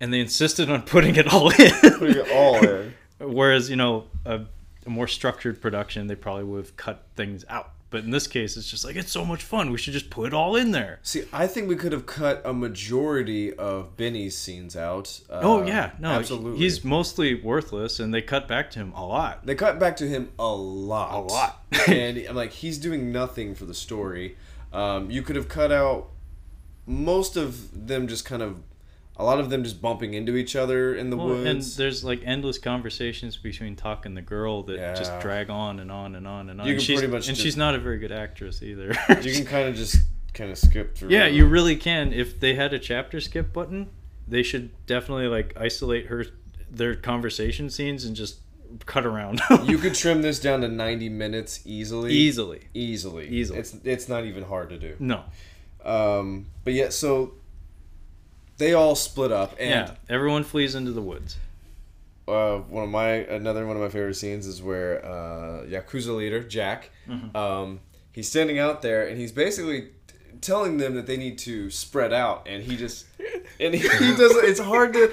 and they insisted on putting it all in. Putting it all in. Whereas, you know, a, a more structured production, they probably would have cut things out. But in this case, it's just like, it's so much fun. We should just put it all in there. See, I think we could have cut a majority of Benny's scenes out. Uh, oh, yeah. No, absolutely. He's mostly worthless, and they cut back to him a lot. They cut back to him a lot. A lot. and I'm like, he's doing nothing for the story. Um, you could have cut out most of them just kind of, a lot of them just bumping into each other in the Well, and woods. there's like endless conversations between Tak and the girl that just drag on and on and on and on. You and can she's, pretty much and just- she's not a very good actress either. you can kind of just kind of skip through. Yeah, you really can. If they had a chapter skip button, they should definitely like isolate her their conversation scenes and just cut around. You could trim this down to 90 minutes easily. easily. Easily. Easily. It's it's not even hard to do. No. Um, but yeah, so they all split up, and yeah, everyone flees into the woods. uh, one of my another one of my favorite scenes is where uh, Yakuza leader Jack, Mm-hmm. um, he's standing out there and he's basically t- telling them that they need to spread out, and he just and he, he does. It's hard to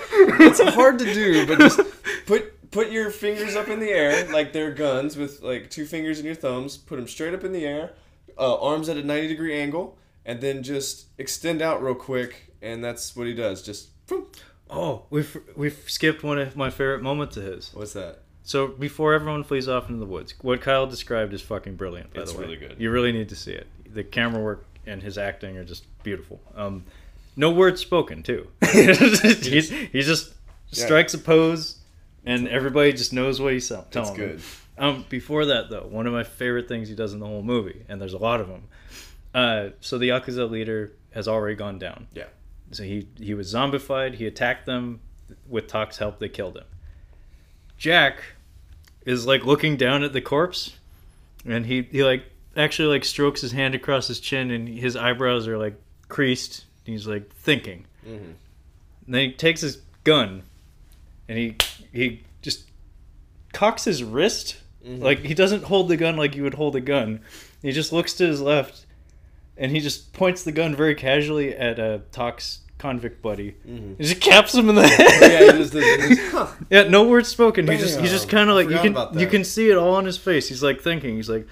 it's hard to do, but just put put your fingers up in the air like they're guns with like two fingers and your thumbs. Put them straight up in the air, uh, arms at a ninety degree angle, and then just extend out real quick, and that's what he does. Just boom. Oh, we've we've skipped one of my favorite moments of his. what's that? So before everyone flees off into the woods, what Kyle described is fucking brilliant. By It's the way, really good. You really need to see it. The camera work and his acting are just beautiful. Um, no words spoken too. he's, he just Yeah. strikes a pose, and everybody just knows what he's tell- telling. It's good. Um, before that, though, one of my favorite things he does in the whole movie, and there's a lot of them. Uh, so the yakuza leader has already gone down. Yeah. So he he was zombified. He attacked them. With Tak's help, they killed him. Jack is like looking down at the corpse, and he he like actually like strokes his hand across his chin, and his eyebrows are like creased. And he's like thinking. Mhm. And then he takes his gun, and he he just cocks his wrist. Mhm. Like he doesn't hold the gun like you would hold a gun. He just looks to his left, and he just points the gun very casually at uh, Tak's convict buddy. Mhm. He just caps him in the head. yeah, just, just huh. Yeah, no words spoken. He just he's just kind of like you can you can see it all on his face. He's like thinking. He's like,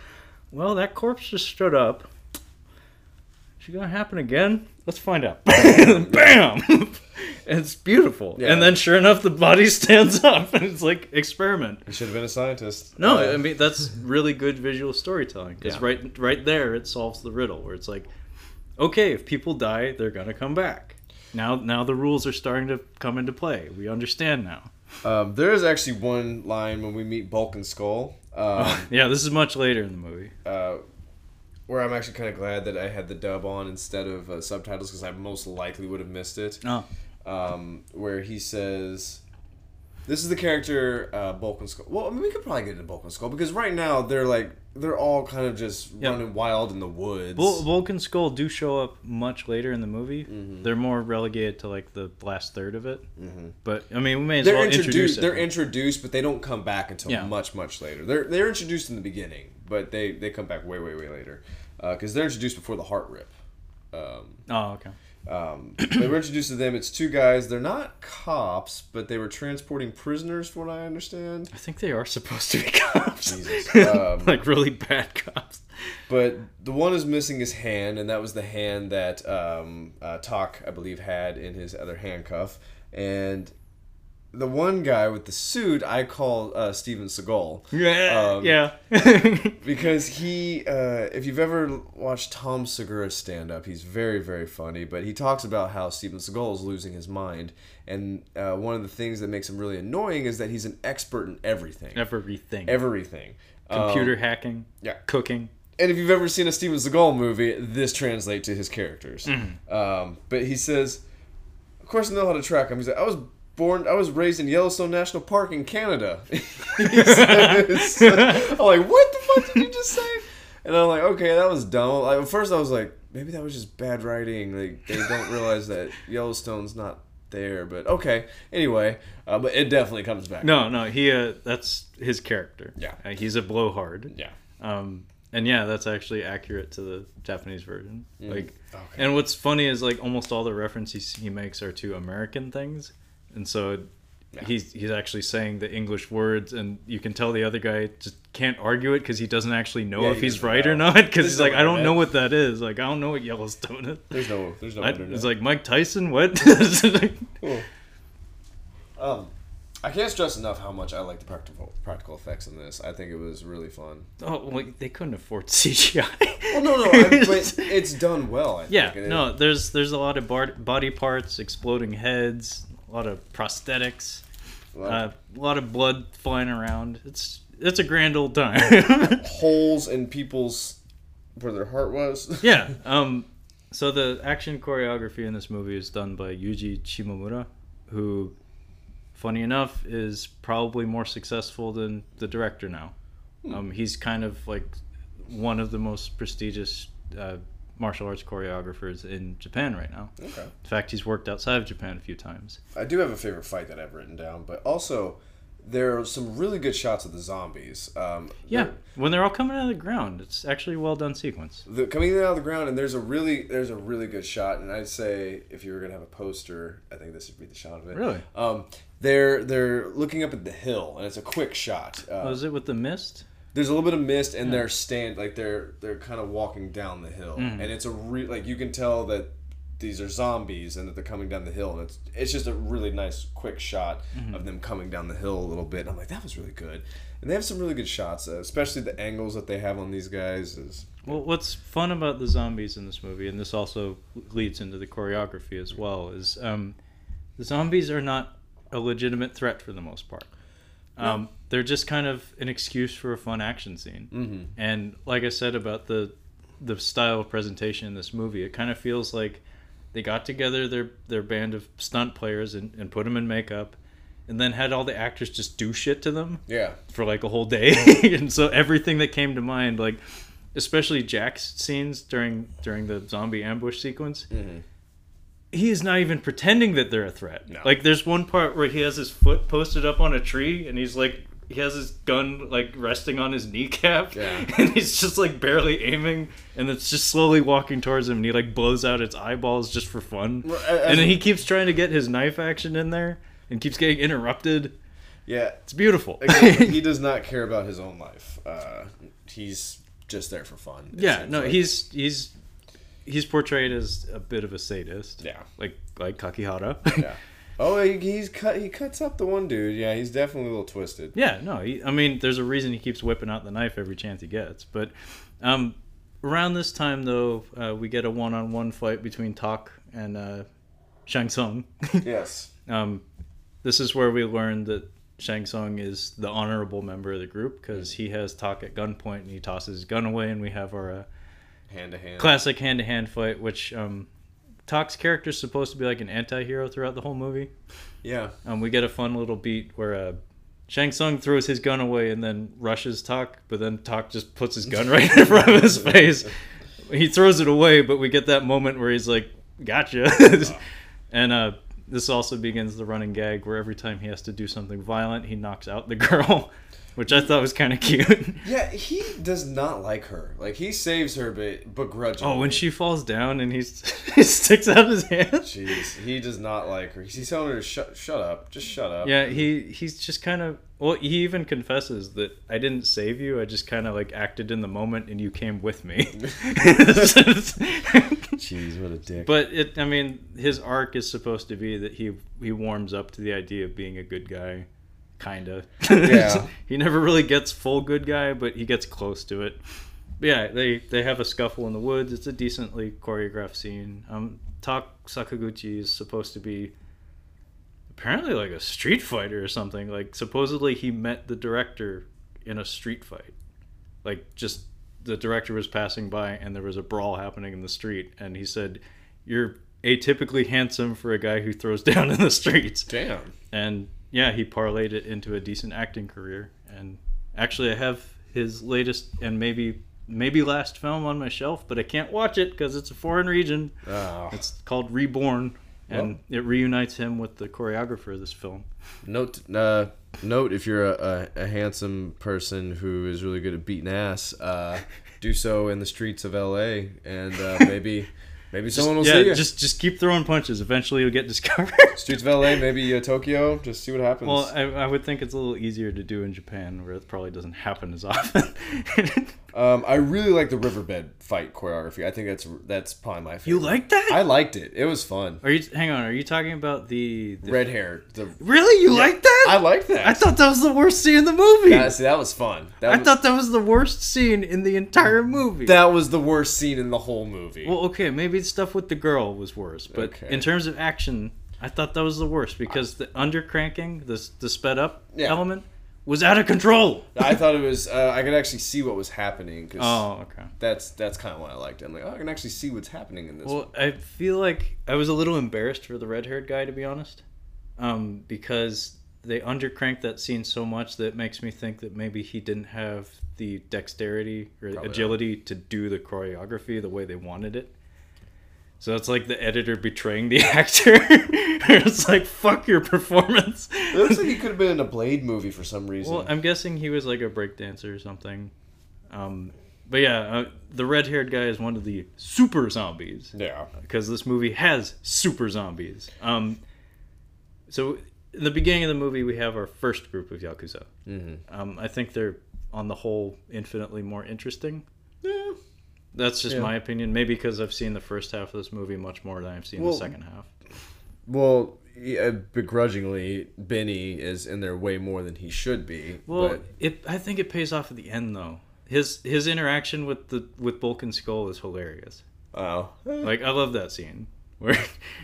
"Well, that corpse just stood up. Is it gonna happen again? Let's find out." Bam! and it's beautiful. Yeah. And then sure enough, the body stands up, and it's like experiment. You should have been a scientist. No, Uh, I mean that's really good visual storytelling because Yeah. right right there it solves the riddle where it's like, okay, if people die, they're gonna come back. Now now the rules are starting to come into play. We understand now. um, there is actually one line when we meet Bulk and Skull. Um, Yeah, this is much later in the movie. uh, where I'm actually kind of glad that I had the dub on instead of uh, subtitles because I most likely would have missed it. Oh, Um, where he says, "This is the character uh, Bulk and Skull." Well, I mean, we could probably get into Bulk and Skull because right now they're like they're all kind of just Yeah. running wild in the woods. Bulk and Skull do show up much later in the movie. Mm-hmm. They're more relegated to like the last third of it. But I mean, we may as they're well introduce introduced. it. They're introduced, but they don't come back until Yeah. much much later. They're they're introduced in the beginning, but they they come back way way way later because they're introduced before the heart rip. Um, oh, okay. Um, they were introduced to them. It's two guys. They're not cops, but they were transporting prisoners, from what I understand. I think they are supposed to be cops. Jesus. Um, like really bad cops. But the one is missing his hand, and that was the hand that um, uh, Tak, I believe, had in his other handcuff. And the one guy with the suit, I call uh, Steven Seagal. Yeah, Um, yeah. Because he, uh, if you've ever watched Tom Segura stand up, he's very, very funny. But he talks about how Steven Seagal is losing his mind. And uh, one of the things that makes him really annoying is that he's an expert in everything. Everything. Everything. Computer Um, hacking. yeah. Cooking. and if you've ever seen a Steven Seagal movie, this translates to his characters. Mm-hmm. Um, but he says, "Of course, I know how to track him." He's like, "I was born, I was raised in Yellowstone National Park in Canada." Says. I'm like, "What the fuck did you just say?" And I'm like, "Okay, that was dumb." Like, at first, I was like, "Maybe that was just bad writing. Like, they don't realize that Yellowstone's not." There, but okay. Anyway, uh, but it definitely comes back. No, no, he. Uh, that's his character. Yeah. Uh, he's a blowhard. Yeah. Um, and yeah, that's actually accurate to the Japanese version. Like, Okay. and what's funny is like almost all the references he makes are to American things, and so he's he's actually saying the English words, and you can tell the other guy just can't argue it because he doesn't actually know Yeah, if he he's right know. or not. Because he's no like, I don't know what that is. Like, I don't know what Yellowstone is. There's no, there's no I, it's like Mike Tyson. What? Cool. Um, I can't stress enough how much I like the practical practical effects in this. I think it was really fun. oh, well, they couldn't afford CGI. Well, no, no, I, but it's done well. I Yeah, think. no, there's there's a lot of bar- body parts, exploding heads, a lot of prosthetics, well, uh, a lot of blood flying around. It's it's a grand old time. holes in people's where their heart was. yeah. Um. So the action choreography in this movie is done by Yuji Shimomura, who, funny enough, is probably more successful than the director now. Um, he's kind of like one of the most prestigious uh, martial arts choreographers in Japan right now. okay. In fact, he's worked outside of Japan a few times. I do have a favorite fight that I've written down, but also there are some really good shots of the zombies. Um, Yeah, they're- when they're all coming out of the ground, it's actually a well done sequence. the, coming out of the ground, and there's a really there's a really good shot. And I'd say if you were gonna have a poster, I think this would be the shot of it. Really? Um, they're they're looking up at the hill, and it's a quick shot. Uh, Was it with the mist? There's a little bit of mist and they're stand like they're they're kind of walking down the hill. Mm. and it's a real like you can tell that these are zombies and that they're coming down the hill. And it's it's just a really nice quick shot Mm-hmm. of them coming down the hill a little bit. And i'm like that was really good. And they have some really good shots uh, especially the angles that they have on these guys is Well, what's fun about the zombies in this movie, and this also leads into the choreography as well, is um, the zombies are not a legitimate threat for the most part. Um, They're just kind of an excuse for a fun action scene. mm-hmm. And like I said about the the style of presentation in this movie, it kind of feels like they got together their their band of stunt players and, and put them in makeup, and then had all the actors just do shit to them yeah for like a whole day. and so everything that came to mind, like especially Jack's scenes during during the zombie ambush sequence, Mhm. he is not even pretending that they're a threat. No. Like there's one part where he has his foot posted up on a tree and he's like he has his gun like resting on his kneecap Yeah. and he's just like barely aiming and it's just slowly walking towards him and he like blows out its eyeballs just for fun. Well, and then he keeps trying to get his knife action in there and keeps getting interrupted. yeah It's beautiful. Again, he does not care about his own life uh, he's just there for fun yeah, no, like. he's he's he's portrayed as a bit of a sadist. yeah Like like Kakihara. yeah oh he, he's cut he cuts up the one dude yeah he's definitely a little twisted Yeah, no, he, I mean, there's a reason he keeps whipping out the knife every chance he gets. But um, around this time, though, uh, we get a one-on-one fight between Tak and uh, Shang Tsung. yes um, this is where we learn that Shang Tsung is the honorable member of the group because he has Tak at gunpoint and he tosses his gun away, and we have our uh, hand to hand. classic hand to hand fight, which um, Tak's character is supposed to be like an anti hero throughout the whole movie. Yeah. Um, we get a fun little beat where uh, Shang Tsung throws his gun away and then rushes Tak, but then Talk just puts his gun right in front of his face. He throws it away, but we get that moment where he's like, "Gotcha," and uh, this also begins the running gag where every time he has to do something violent, he knocks out the girl, which I thought was kind of cute. Yeah, he does not like her. Like he saves her, but begrudgingly. Oh, when she falls down and he's, he sticks out his hand. Jeez, he does not like her. He's telling her to shut, shut up, just shut up. Yeah, he he's just kind of well. He even confesses that I didn't save you. I just kind of like acted in the moment, and you came with me. Jeez, what a dick. but it, I mean, his arc is supposed to be that he he warms up to the idea of being a good guy, kinda. Yeah. he never really gets full good guy, but he gets close to it. But yeah, they they have a scuffle in the woods. It's a decently choreographed scene. Um, Tak Sakaguchi is supposed to be apparently like a street fighter or something. Like supposedly he met the director in a street fight. Like just the director was passing by and there was a brawl happening in the street and he said, "You're atypically handsome for a guy who throws down in the streets." Damn. And yeah, he parlayed it into a decent acting career. And actually, I have his latest and maybe maybe last film on my shelf, but I can't watch it because it's a foreign region. Oh. It's called Reborn, and it reunites him with the choreographer of this film. Note, uh, note if you're a, a, a handsome person who is really good at beating ass, uh, do so in the streets of L.A. and uh, maybe maybe someone will yeah, see you. just just keep throwing punches. Eventually, you'll get discovered. streets of L.A. Maybe uh, Tokyo. Just see what happens. well, I, I would think it's a little easier to do in Japan, where it probably doesn't happen as often. um, I really like the riverbed fight choreography. I think that's that's probably my favorite. you like that? I liked it. It was fun. Are you? Hang on. Are you talking about the? the Red hair. The Really, you like that? I like that. I thought that was the worst scene in the movie. Yeah, see, that was fun. That I was, thought that was the worst scene in the entire movie. that was the worst scene in the whole movie. well, okay, maybe the stuff with the girl was worse, but Okay. in terms of action, I thought that was the worst because the undercranking, the the sped up Yeah. element, was out of control. I thought it was. Uh, I could actually see what was happening because Oh, okay. that's that's kind of what I liked. I'm like, oh, I can actually see what's happening in this. Well, I feel like I was a little embarrassed for the red haired guy, to be honest, um, because they undercranked that scene so much that it makes me think that maybe he didn't have the dexterity or Probably not. agility to do the choreography the way they wanted it. So it's like the editor betraying the actor. it's like fuck your performance. It looks like he could have been in a Blade movie for some reason. Well, I'm guessing he was like a breakdancer or something. Um, but yeah, uh, the red-haired guy is one of the super zombies yeah. because this movie has super zombies. Um, so in the beginning of the movie, we have our first group of yakuza. Mm-hmm. Um, I think they're on the whole infinitely more interesting. Yeah. That's just Yeah. my opinion. Maybe because I've seen the first half of this movie much more than I've seen Well, the second half. Well, yeah, begrudgingly, Benny is in there way more than he should be. Well, but it I think it pays off at the end though. His his interaction with the with Bulk and Skull is hilarious. oh, Like I love that scene where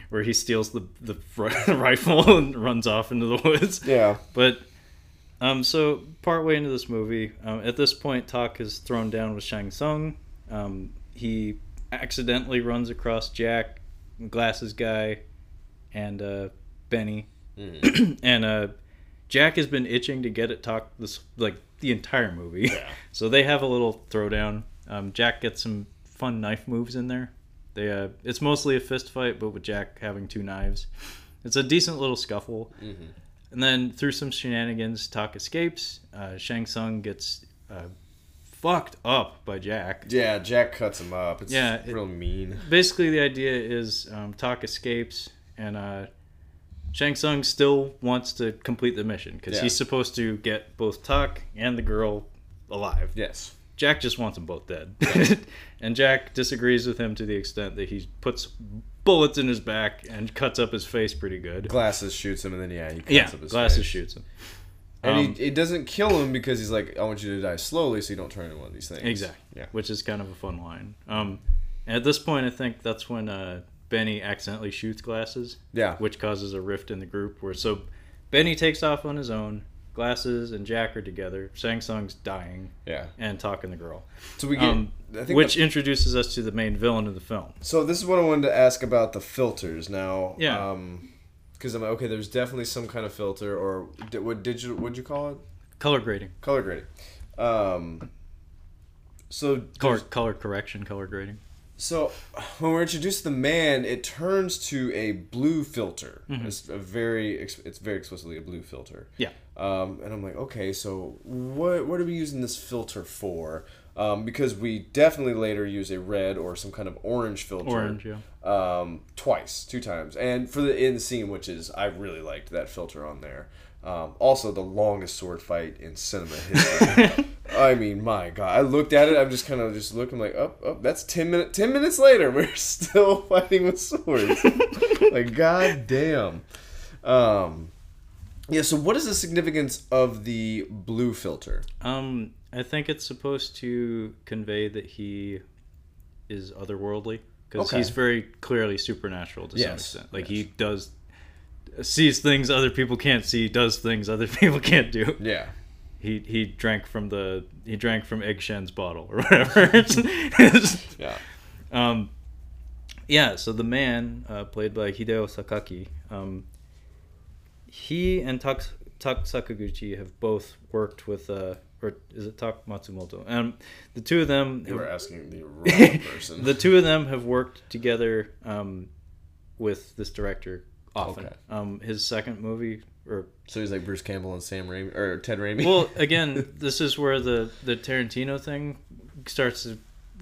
where he steals the the rifle and runs off into the woods. yeah. But um, so partway into this movie, um, at this point, Tak is thrown down with Shang Tsung. Um, he accidentally runs across Jack, Glasses guy, and uh, Benny, Mm. and uh, Jack has been itching to get it Tak this like the entire movie. Yeah. so they have a little throwdown. Um, Jack gets some fun knife moves in there. They uh, it's mostly a fist fight, but with Jack having two knives. It's a decent little scuffle. Mhm. And then through some shenanigans, Tak escapes. Uh, Shang Tsung gets uh, fucked up by Jack. Yeah, Jack cuts him up. It's Yeah, it- real mean. Basically, the idea is um, Tak escapes, and uh, Shang Tsung still wants to complete the mission because Yeah. he's supposed to get both Tak and the girl alive. Yes. Jack just wants them both dead. and Jack disagrees with him to the extent that he puts bullets in his back and cuts up his face pretty good. Glasses shoots him, and then yeah, he cuts Yeah, up his glasses face. shoots him. And Um, he, it doesn't kill him because he's like, I want you to die slowly, so you don't turn into one of these things. Exactly. Yeah. Which is kind of a fun line. Um, and at this point, I think that's when uh, Benny accidentally shoots glasses, Yeah. which causes a rift in the group. Where so Benny takes off on his own. glasses and Jack are together. Shang Tsung's dying Yeah. and talking to the girl, So we get. um, which the- introduces us to the main villain of the film. so this is what I wanted to ask about the filters now. Yeah. Um, because I'm like, okay, there's definitely some kind of filter, or di- what digital? What'd you call it? Color grading, Color grading. Um. So color color correction, color grading. So when we're introduced to the man, it turns to a blue filter. Mm-hmm. It's a very it's very explicitly a blue filter. Yeah. Um, and I'm like, okay, so what what are we using this filter for? Um, because we definitely later use a red or some kind of orange filter. Orange, yeah. Um, twice, two times, and for the in scene, which is I really liked that filter on there. Um, also, the longest sword fight in cinema history. I mean, my God! I looked at it. I'm just kind of just looking like, oh, oh, that's ten minutes. Ten minutes later, we're still fighting with swords. like, god damn. Um, yeah. So, what is the significance of the blue filter? Um, I think it's supposed to convey that he is otherworldly because Okay. he's very clearly supernatural to some extent. Like yes. he does sees things other people can't see, does things other people can't do. Yeah. He he drank from the he drank from Egg Shen's bottle or whatever. Yeah. um, yeah, so the man, uh, played by Hideo Sakaki, um, he and Tak, tak Sakaguchi have both worked with, uh, or is it Tak Matsumoto? And the two of them, You have- were asking the wrong person. the two of them have worked together um, with this director often. Okay. Um, his second movie, or so he's like Bruce Campbell and Sam Raimi or Ted Raimi. well, again, this is where the the Tarantino thing starts to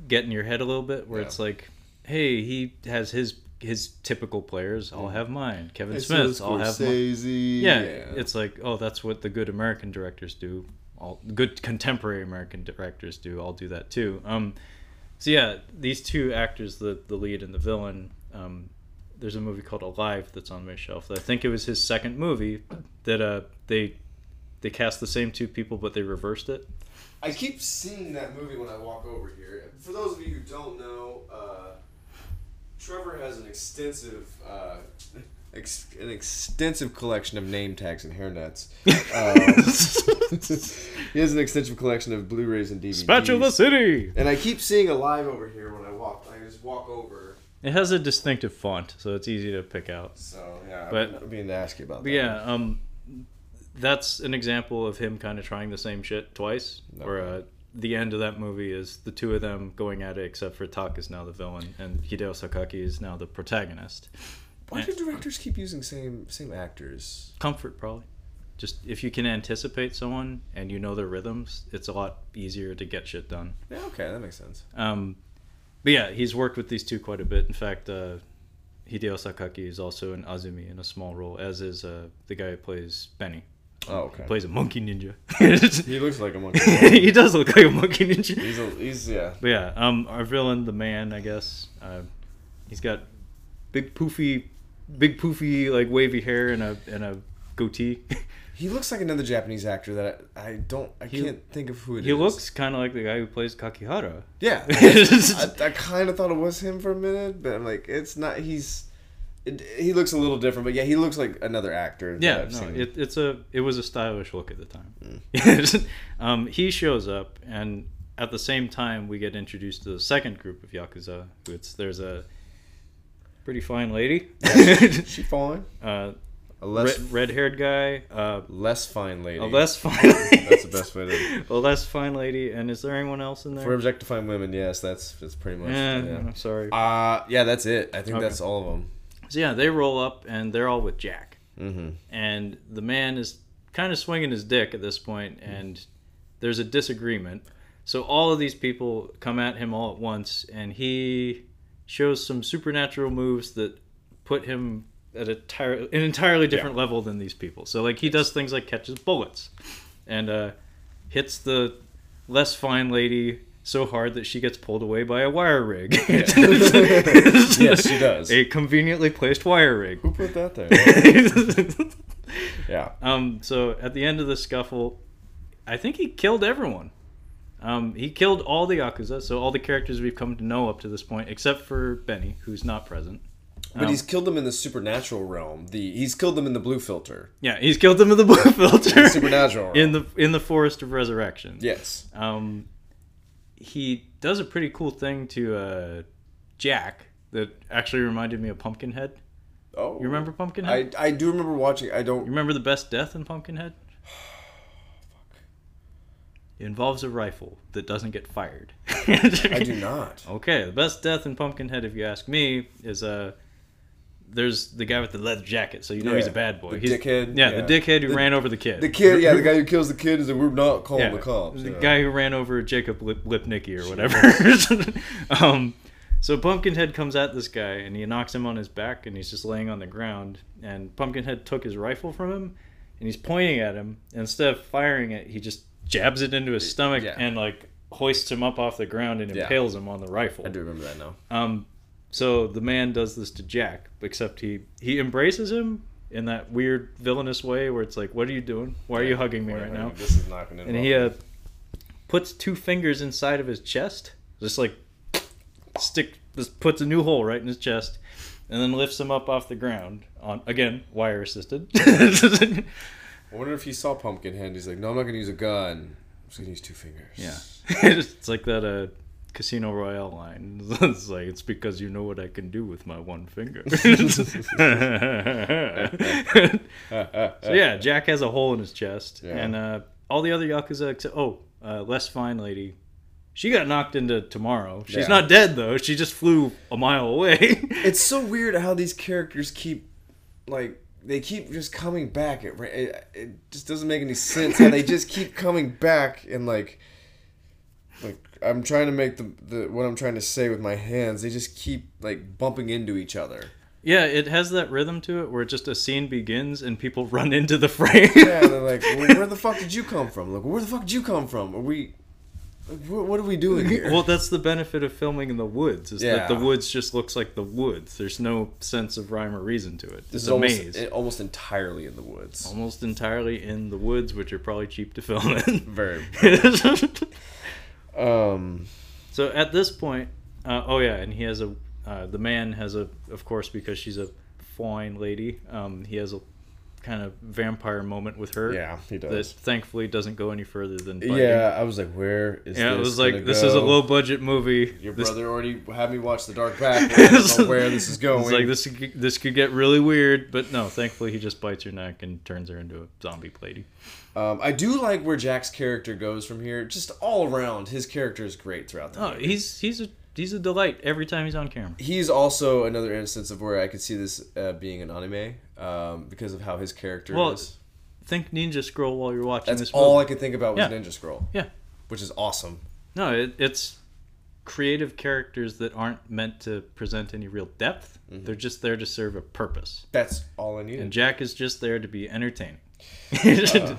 get in your head a little bit, where Yeah. it's like, hey, he has his his typical players. I'll have mine. Kevin Hey, Smith. so I'll have mine. Scorsese, Yeah, it's like, oh, that's what the good American directors do. All good contemporary American directors do. I'll do that too. Um, so yeah, these two actors, the the lead and the villain. Um, there's a movie called Alive that's on my shelf. I think it was his second movie that uh they they cast the same two people, but they reversed it. I keep seeing that movie when I walk over here. For those of you who don't know, uh, Trevor has an extensive, uh, ex- an extensive collection of name tags and hairnets. Um, he has an extensive collection of Blu-rays and DVDs. Spatula City. And I keep seeing Alive over here when I walk. I just walk over. It has a distinctive font, so it's easy to pick out. So yeah, But- I'm being to ask you about that. yeah, um, that's an example of him kind of trying the same shit twice. Where Okay. uh, the end of that movie is the two of them going at it, except for Tak is now the villain and Hideo Sakaki is now the protagonist. Why do directors keep using same same actors? Comfort, probably. Just if you can anticipate someone and you know their rhythms, it's a lot easier to get shit done. Yeah, okay, that makes sense. Um, but yeah, he's worked with these two quite a bit. In fact, uh, Hideo Sakaki is also in Azumi in a small role, as is uh, the guy who plays Benny. Oh, okay. Plays a monkey ninja. He looks like a monkey. he does look like a monkey ninja. he's a, he's yeah. But yeah, um, our villain, the man, I guess, uh, he's got big poofy, big poofy like wavy hair and a and a goatee. He looks like another Japanese actor that I, I don't I He- can't think of who it is. he looks kind of like the guy who plays Kakihara. Yeah. I, I kind of thought it was him for a minute, but I'm like, it's not. He's. It, he looks a little different, but yeah, he looks like another actor. that Yeah, no, it, it's a it was a stylish look at the time. Mm. um, he shows up, and at the same time, we get introduced to the second group of yakuza. It's there's a pretty fine lady, she fine. uh, A less red red haired guy, uh, less fine lady. a less fine. Lady. That's the best way to. a less fine lady, and is there anyone else in there? For objectifying women, yes, that's that's pretty much. Eh, yeah. I'm sorry. Uh yeah, that's it. I think Okay. that's all of them. So yeah, they roll up, and they're all with Jack. Mm-hmm. and the man is kind of swinging his dick at this point and there's a disagreement so all of these people come at him all at once and he shows some supernatural moves that put him at a tire- an entirely different level than these people so like he does things like catches bullets and uh, hits the less fine lady so hard that she gets pulled away by a wire rig Yes, she does. a conveniently placed wire rig Who put that there? yeah. Um, so at the end of the scuffle, I think he killed everyone. Um, he killed all the Yakuza, so all the characters we've come to know up to this point, except for Benny, who's not present. But he's killed them in the supernatural realm. The he's killed them in the blue filter. Yeah, he's killed them in the blue filter Supernatural realm. in the in the forest of resurrection. yes. Um, he does a pretty cool thing to uh, Jack that actually reminded me of Pumpkinhead. Oh, You remember Pumpkinhead? I I do remember watching. I don't. remember the best death in Pumpkinhead? It involves a rifle that doesn't get fired. I do not. Okay, the best death in Pumpkinhead, if you ask me, is uh there's the guy with the leather jacket, so you know he's a bad boy. the He's- dickhead, Yeah, yeah. the dickhead who The- ran over the kid. The kid, yeah, the guy who kills the kid is that we're not calling yeah, the cops. the yeah. guy who ran over Jacob Lip- Lipnicki or whatever. um, so Pumpkinhead comes at this guy and he knocks him on his back and he's just laying on the ground. And Pumpkinhead took his rifle from him and he's pointing at him. And instead of firing it, he just jabs it into his stomach Yeah. and like hoists him up off the ground and Yeah. impales him on the rifle. I do remember that now. Um, so the man does this to Jack, except he he embraces him in that weird villainous way where it's like, "What are you doing? Why are you hugging me Wait, right now?" This is not going to. And he uh, puts two fingers inside of his chest, just like stick, just puts a new hole right in his chest, and then lifts him up off the ground on again wire assisted. I wonder if he saw Pumpkinhead. He's like, no, I'm not going to use a gun. I'm just going to use two fingers. yeah, it's like that uh, Casino Royale line. It's like it's because you know what I can do with my one finger. so yeah, Jack has a hole in his chest, Yeah. and uh, all the other yakuza except oh, uh, less fine lady. She got knocked into tomorrow. She's Yeah. not dead though. She just flew a mile away. It's so weird how these characters keep, like, they keep just coming back. It, it, it just doesn't make any sense how they just keep coming back and, like, like I'm trying to make the, the what I'm trying to say with my hands. They just keep like bumping into each other. yeah, it has that rhythm to it where just a scene begins and people run into the frame. Yeah, they're like, well, "Where the fuck did you come from?" Like, "Where the fuck did you come from?" Are we? What, are we doing here? Well, that's the benefit of filming in the woods. Is that the woods just looks like the woods. There's no sense of rhyme or reason to it. this It's is a almost maze, almost entirely in the woods. almost entirely in the woods, which are probably cheap to film in. Very. Um. so at this point, uh, oh yeah, and he has a uh, the man has a of course because she's a fine lady. Um, he has a kind of vampire moment with her. Yeah, he That does. thankfully doesn't go any further than biting. Yeah, I was like, "Where is?" Yeah, it was like this is a low budget movie. Your This- brother already had me watch The Dark Path. I don't know where this is going. It's like this. could- This could get really weird, but no. Thankfully, he just bites her neck and turns her into a zombie lady. Um, I do like where Jack's character goes from here. Just all around, his character is great throughout the Oh, movie. he's he's a he's a delight every time he's on camera. He's also another instance of where I could see this uh, being an anime um, because of how his character Well, is. Think Ninja Scroll while you're watching That's this. all I movie. could think about was Yeah. Ninja Scroll. Yeah. which is awesome. No, it, it's creative characters that aren't meant to present any real depth. Mm-hmm. They're just there to serve a purpose. That's all I need. And Jack is just there to be entertaining.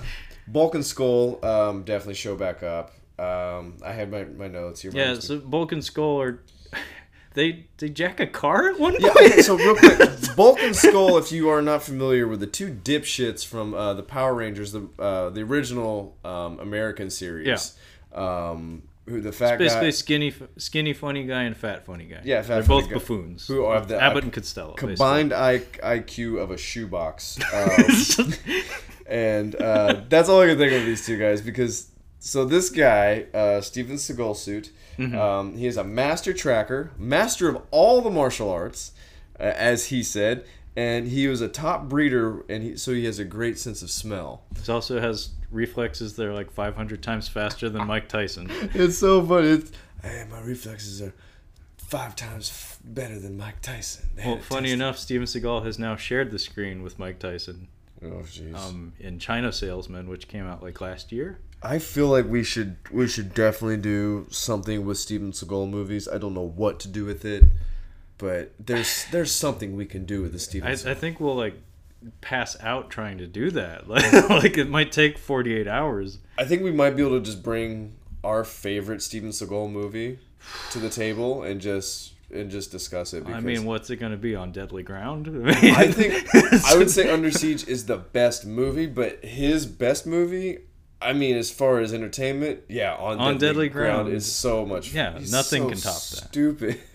Bulk and Skull um, definitely show back up. Um, I had my, my notes here. yeah, so Bulk and Skull are they they jack a car at one Yeah, point. okay, so real quick, Bulk and Skull, if you are not familiar with the two dipshits from uh, the Power Rangers, the uh, the original um, American series, um, who the fat Basically, guy skinny, skinny funny guy and fat funny guy. Yeah, fat they're funny both guy. buffoons. Who have the- Abbott and Costello. combined I- IQ of a shoebox, um, and uh, that's all I can think of these two guys because so this guy, uh, Steven Seagal suit, Mm-hmm. um, he is a master tracker, master of all the martial arts, uh, as he said. And he was a top breeder, and he, so he has a great sense of smell. He also has reflexes that are like 500 times faster than Mike Tyson. It's so funny. It's, hey, my reflexes are five times f- better than Mike Tyson. They Well, funny enough, Steven Seagal has now shared the screen with Mike Tyson. Oh, jeez. um, in China Salesman, which came out like last year. I feel like we should we should definitely do something with Steven Seagal movies. I don't know what to do with it, but there's there's something we can do with the Steven. I, Seagal. I think we'll like pass out trying to do that. Like, like it might take 48 hours. I think we might be able to just bring our favorite Steven Seagal movie to the table and just and just discuss it. Because I mean, what's it going to be on Deadly Ground? I think I would say Under Siege is the best movie, but his best movie. I mean, as far as entertainment, yeah, on, On Deadly, Deadly Ground, Ground. is so much. Yeah, nothing so can top that. Stupid.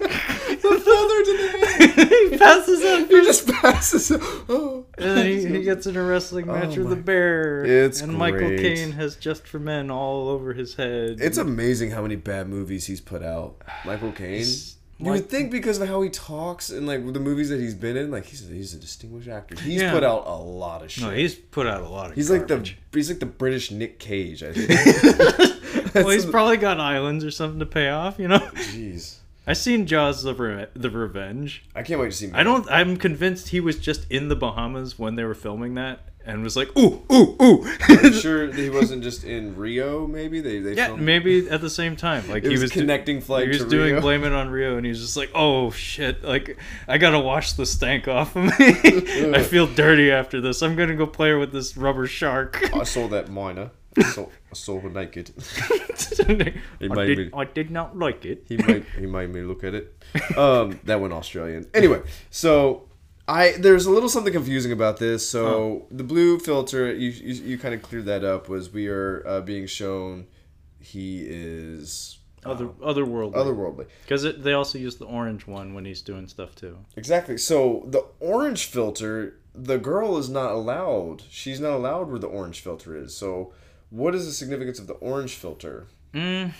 the feather to the head. he passes out. He just passes. out. Oh. And then he, he gets in a wrestling oh match Oh with the bear. It's and Michael. Caine has Just for Men all over his head. It's amazing how many bad movies he's put out. Michael Caine. He's- You would think because of how he talks and like the movies that he's been in, like he's a, he's a distinguished actor. He's Yeah. put out a lot of shit. no, he's put out a lot of. he's like the he's like the British Nick Cage. I think. well, he's probably got islands or something to pay off. You know, Jeez, I seen Jaws the Re- the Revenge. I can't wait to see. I don't. I'm convinced he was just in the Bahamas when they were filming that, and was like, ooh, ooh, ooh. I'm sure he wasn't just in Rio. Maybe they they yeah, filmed- maybe at the same time. Like It he was was do- connecting flight He was to doing Rio. blame it on Rio, and he was just like, "Oh shit! Like I gotta wash the stank off of me. I feel dirty after this. I'm gonna go play with this rubber shark." I saw that minor. I saw, I saw her naked. I, made did, me- I did not like it. He made he made me look at it. Um, that went Australian. Anyway, so I there's a little something confusing about this. So the blue filter, you you, you kind of cleared that up. Was we are uh, being shown he is Other otherworldly. otherworldly. Because they also use the orange one when he's doing stuff too. Exactly. So the orange filter, the girl is not allowed. She's not allowed where the orange filter is. So what is the significance of the orange filter? Mm,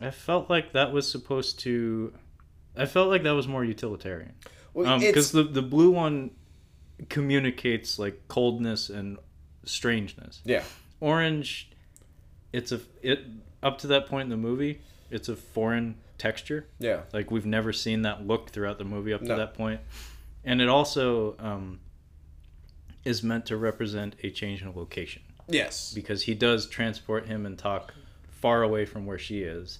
I felt like that was supposed to. I felt like that was more utilitarian. Because it's, the the blue one communicates like coldness and strangeness. yeah, Orange, it's a it up to that point in the movie, it's a foreign texture. yeah, Like we've never seen that look throughout the movie up to No. that point, and it also um, is meant to represent a change in location yes, because he does transport him and Tak far away from where she is.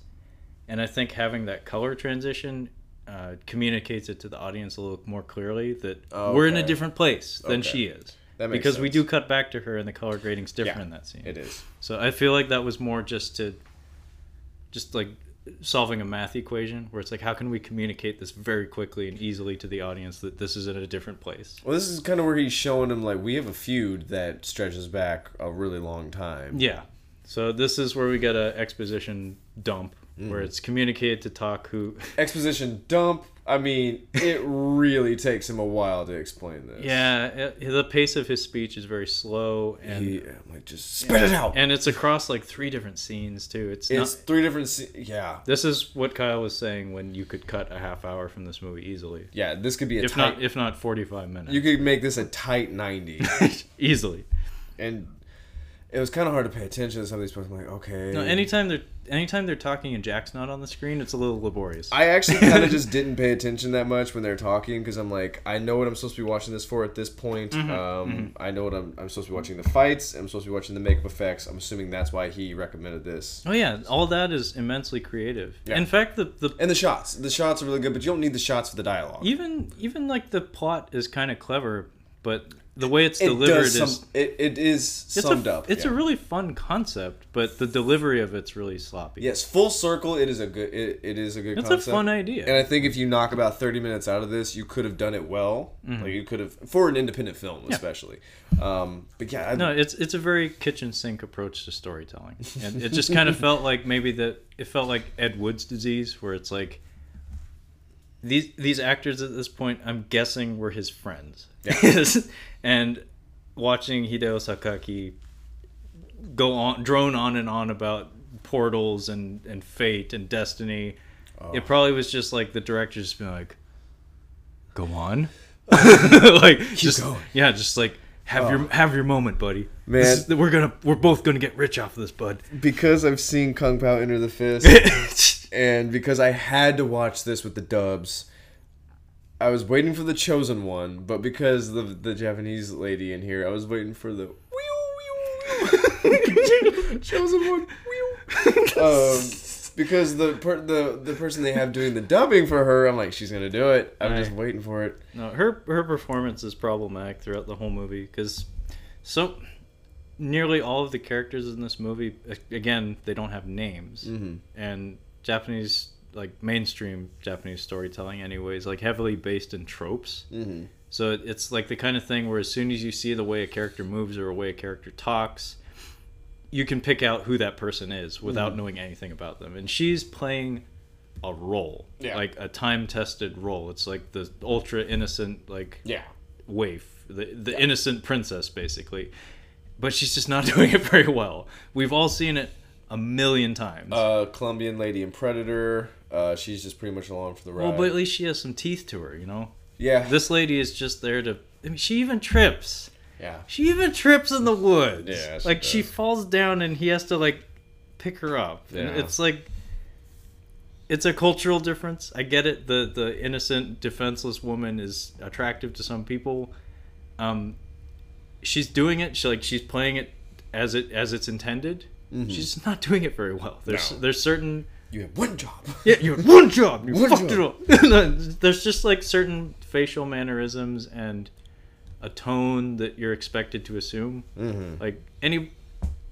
And I think having that color transition uh, communicates it to the audience a little more clearly that we're in a different place than Okay. she is. That makes Because we do cut back to her and the color grading's different Yeah, in that scene. it is. So I feel like that was more just to, just like solving a math equation where it's like, how can we communicate this very quickly and easily to the audience that this is in a different place? Well, this is kind of where he's showing him like we have a feud that stretches back a really long time. Yeah. So this is where we get a exposition dump Mm. where it's communicated to Tak who Exposition dump. I mean, it really takes him a while to explain this. Yeah, it, the pace of his speech is very slow and He like just spit it out. and it's across like three different scenes too. It's, it's not three different. Se- yeah, This is what Kyle was saying when you could cut a half hour from this movie easily. yeah. This could be a If tight. not if not 45 minutes. you could make this a tight ninety, easily. and it was kind of hard to pay attention to some of these parts. I'm like, okay. No, anytime they're anytime they're talking and Jack's not on the screen, it's a little laborious. I actually kind of just didn't pay attention that much when they're talking because I'm like, I know what I'm supposed to be watching this for at this point. Mm-hmm, um, I know what I'm, I'm supposed to be watching the fights. I'm supposed to be watching the makeup effects. I'm assuming that's why he recommended this. oh yeah, all that is immensely creative. Yeah. In fact, the the And the shots. The shots are really good, but you don't need the shots for the dialogue. even even like the plot is kind of clever, but the way it's it delivered does is it, it is it's summed a, up. It's yeah. a really fun concept, but the delivery of it's really sloppy. yes, full circle. It is a good. It, it is a good. It's concept. a fun idea. And I think if you knock about thirty minutes out of this, you could have done it well. Like you could have for an independent film, especially. Um, but yeah, I, no, it's it's a very kitchen sink approach to storytelling, and it just kind of felt like maybe that it felt like Ed Wood's disease, where it's like these these actors at this point, I'm guessing, were his friends, and watching Hideo Sakaki go on drone on and on about portals and and fate and destiny. Oh. It probably was just like the director just being like, "Go on," like just going. yeah, just like have your have your moment, buddy. Man. Is- we're gonna we're both gonna get rich off of this, bud. because I've seen Kung Pow Enter the Fist, and because I had to watch this with the dubs, I was waiting for the chosen one. But because the the Japanese lady in here, I was waiting for the chosen one. um, because the per, the the person they have doing the dubbing for her, I'm like, she's gonna do it. I'm just waiting for it. No, her her performance is problematic throughout the whole movie because so nearly all of the characters in this movie, again, they don't have names, Mhm. and Japanese like mainstream Japanese storytelling, anyways, like heavily based in tropes. Mm-hmm. So it's like the kind of thing where as soon as you see the way a character moves or a way a character talks, you can pick out who that person is without knowing anything about them. And she's playing a role, Yeah. like a time tested role. It's like the ultra innocent like Yeah. waif, the the innocent princess, basically. But she's just not doing it very well. We've all seen it a million times. Uh, Colombian lady and Predator. Uh, she's just pretty much along for the ride. well, but at least she has some teeth to her, you know. yeah. This lady is just there to. I mean, she even trips. Yeah. She even trips in the woods. Yeah, she like she falls down and he has to like pick her up. And Yeah. it's like it's a cultural difference. I get it. The the innocent, defenseless woman is attractive to some people. Um, she's doing it. She like she's playing it as it as it's intended. She's not doing it very well. There's Mm-hmm. No. there's certain You have one job. yeah, you had one job. You One fucked job. it up. There's just like certain facial mannerisms and a tone that you're expected to assume. Mm-hmm. Like any,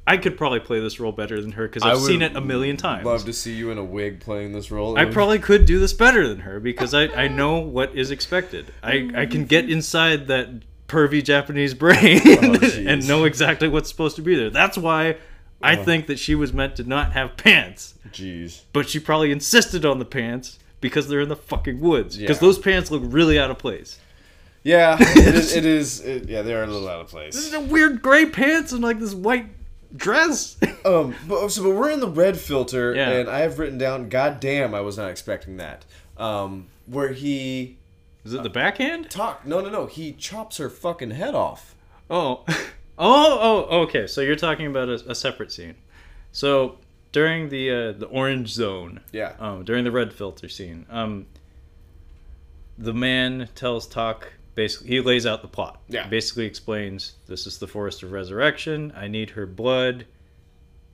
I could probably play this role better than her because I've seen it a million times. Love to see you in a wig playing this role. I probably could do this better than her because I, I know what is expected. I, I can get inside that pervy Japanese brain jeez. and know exactly what's supposed to be there. That's why I think that she was meant to not have pants Jeez. but she probably insisted on the pants because they're in the fucking woods. Because Yeah. those pants look really out of place. Yeah, it is. It is it, yeah, they are a little out of place. This is a weird gray pants and like this white dress. Um, but so but we're in the red filter, Yeah. and I have written down. God damn, I was not expecting that. Um, where he is it the backhand? Tak? No, no, no. He chops her fucking head off. Oh, oh, oh. Okay, so you're talking about a, a separate scene. So during the uh, the orange zone, Yeah. um, during the red filter scene, um, the man tells Tak basically he lays out the plot. Yeah. Basically explains this is the forest of resurrection. I need her blood.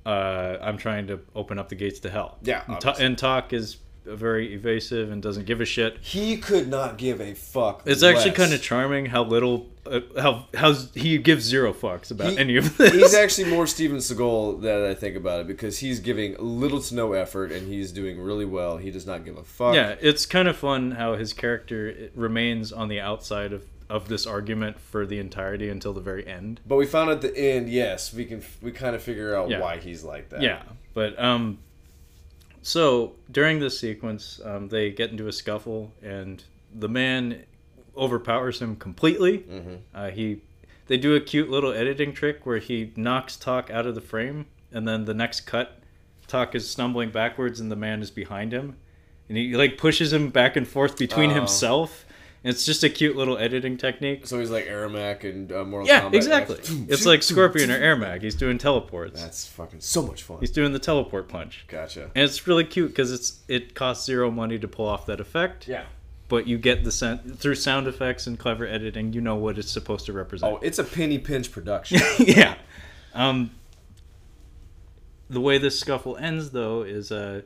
Uh, I'm trying to open up the gates to hell. Yeah, And, Ta- and Tak is very evasive and doesn't give a shit. He could not give a fuck. It's actually kind of charming how little, uh, how how he gives zero fucks about He- any of this. He's actually more Steven Seagal that I think about it because he's giving little to no effort and he's doing really well. He does not give a fuck. Yeah, it's kind of fun how his character remains on the outside of, of this argument for the entirety until the very end. But we found at the end, yes, we can we kind of figure out Yeah. why he's like that. Yeah, but um, so during this sequence, um, they get into a scuffle, and the man overpowers him completely. Mm-hmm. Uh, he, they do a cute little editing trick where he knocks Tak out of the frame, and then the next cut, Tak is stumbling backwards, and the man is behind him, and he like pushes him back and forth between Oh. himself. And it's just a cute little editing technique. So he's like Ermac and uh, Mortal Yeah, Kombat. exactly. It's like Scorpion or Ermac. He's doing teleports. That's fucking so much fun. He's doing the teleport punch. Gotcha. And it's really cute because it's it costs zero money to pull off that effect, Yeah. but you get the sound through sound effects and clever editing. You know what it's supposed to represent. Oh, it's a penny pinch production. yeah. Um, the way this scuffle ends, though, is uh,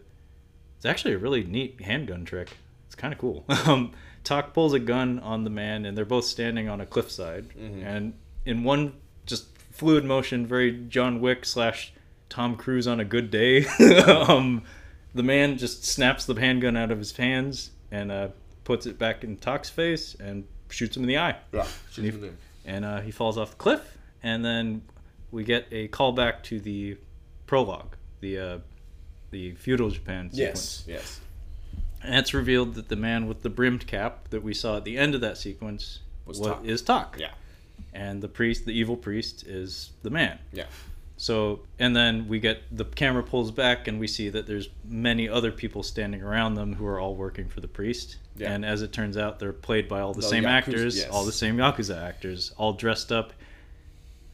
it's actually a really neat handgun trick. It's kind of cool. Um, Tak pulls a gun on the man, and they're both standing on a cliffside. And in one just fluid motion, very John Wick slash Tom Cruise on a good day, um, the man just snaps the handgun out of his hands and uh, puts it back in Tak's face and shoots him in the eye yeah. and uh, he falls off the cliff. And then we get a callback to the prologue, the uh, the feudal Japan sequence. Yes. Yes. And it's revealed that the man with the brimmed cap that we saw at the end of that sequence Was is Tak. Yeah. And the priest, the evil priest, is the man. Yeah. So, and then we get the camera pulls back, and we see that there's many other people standing around them who are all working for the priest. Yeah. And as it turns out, they're played by all the The same Yakuza- actors, yes. all the same yakuza actors, all dressed up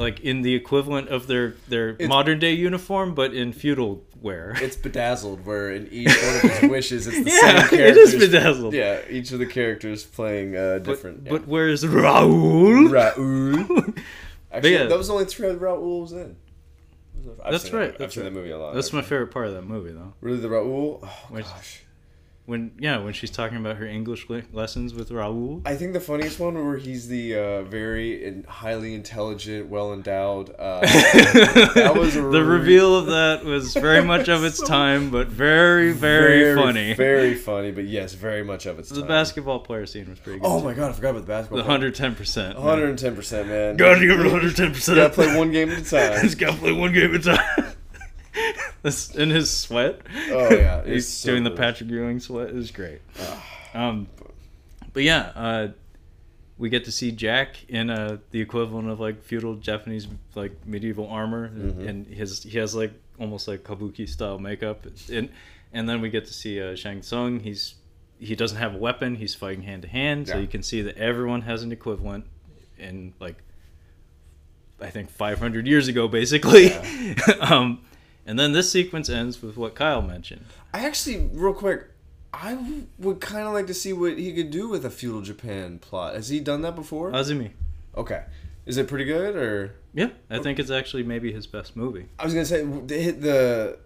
like in the equivalent of their their It's- modern day uniform, but in feudal wear. It's bedazzled, where in each one of his wishes, it's the yeah, same it characters. is bedazzled. Yeah, each of the characters playing uh, But, different. but where's Raul? yeah. Raoul. Actually, yeah. that was the only three Raoul was in. I've That's seen that right, I've that's seen right. that movie a lot. That's my favorite part of that movie, though. Really, the Raoul? Oh, Which- gosh. When yeah, when she's talking about her English lessons with Raul. I think the funniest one where he's the uh, very and highly intelligent, well endowed. Uh, that was a the re- reveal of that was very much of its So- time, but very, very, funny. Very funny, but yes, very much of its the time. basketball player scene was pretty good. Oh too. my god, I forgot about the basketball. The player. hundred ten percent. 110%, man. Gotta give it hundred ten percent. Gotta play one game at a time. Just gotta play one game at a time. This in his sweat. Oh, yeah, he's so doing the. Patrick Ewing sweat. Was great. Um, but yeah, uh, we get to see Jack in uh, the equivalent of like feudal Japanese like medieval armor, Mm-hmm. and his he has like almost like kabuki style makeup, and and then we get to see uh, Shang Tsung. He's he doesn't have a weapon. He's fighting hand to hand, so you can see that everyone has an equivalent in like I think 500 years ago, basically. um, and then this sequence ends with what Kyle mentioned. I actually, real quick, I w- would kind of like to see what he could do with a feudal Japan plot. Has he done that before? Azumi. okay, is it pretty good or? Yeah, I think it's actually maybe his best movie. I was gonna say the the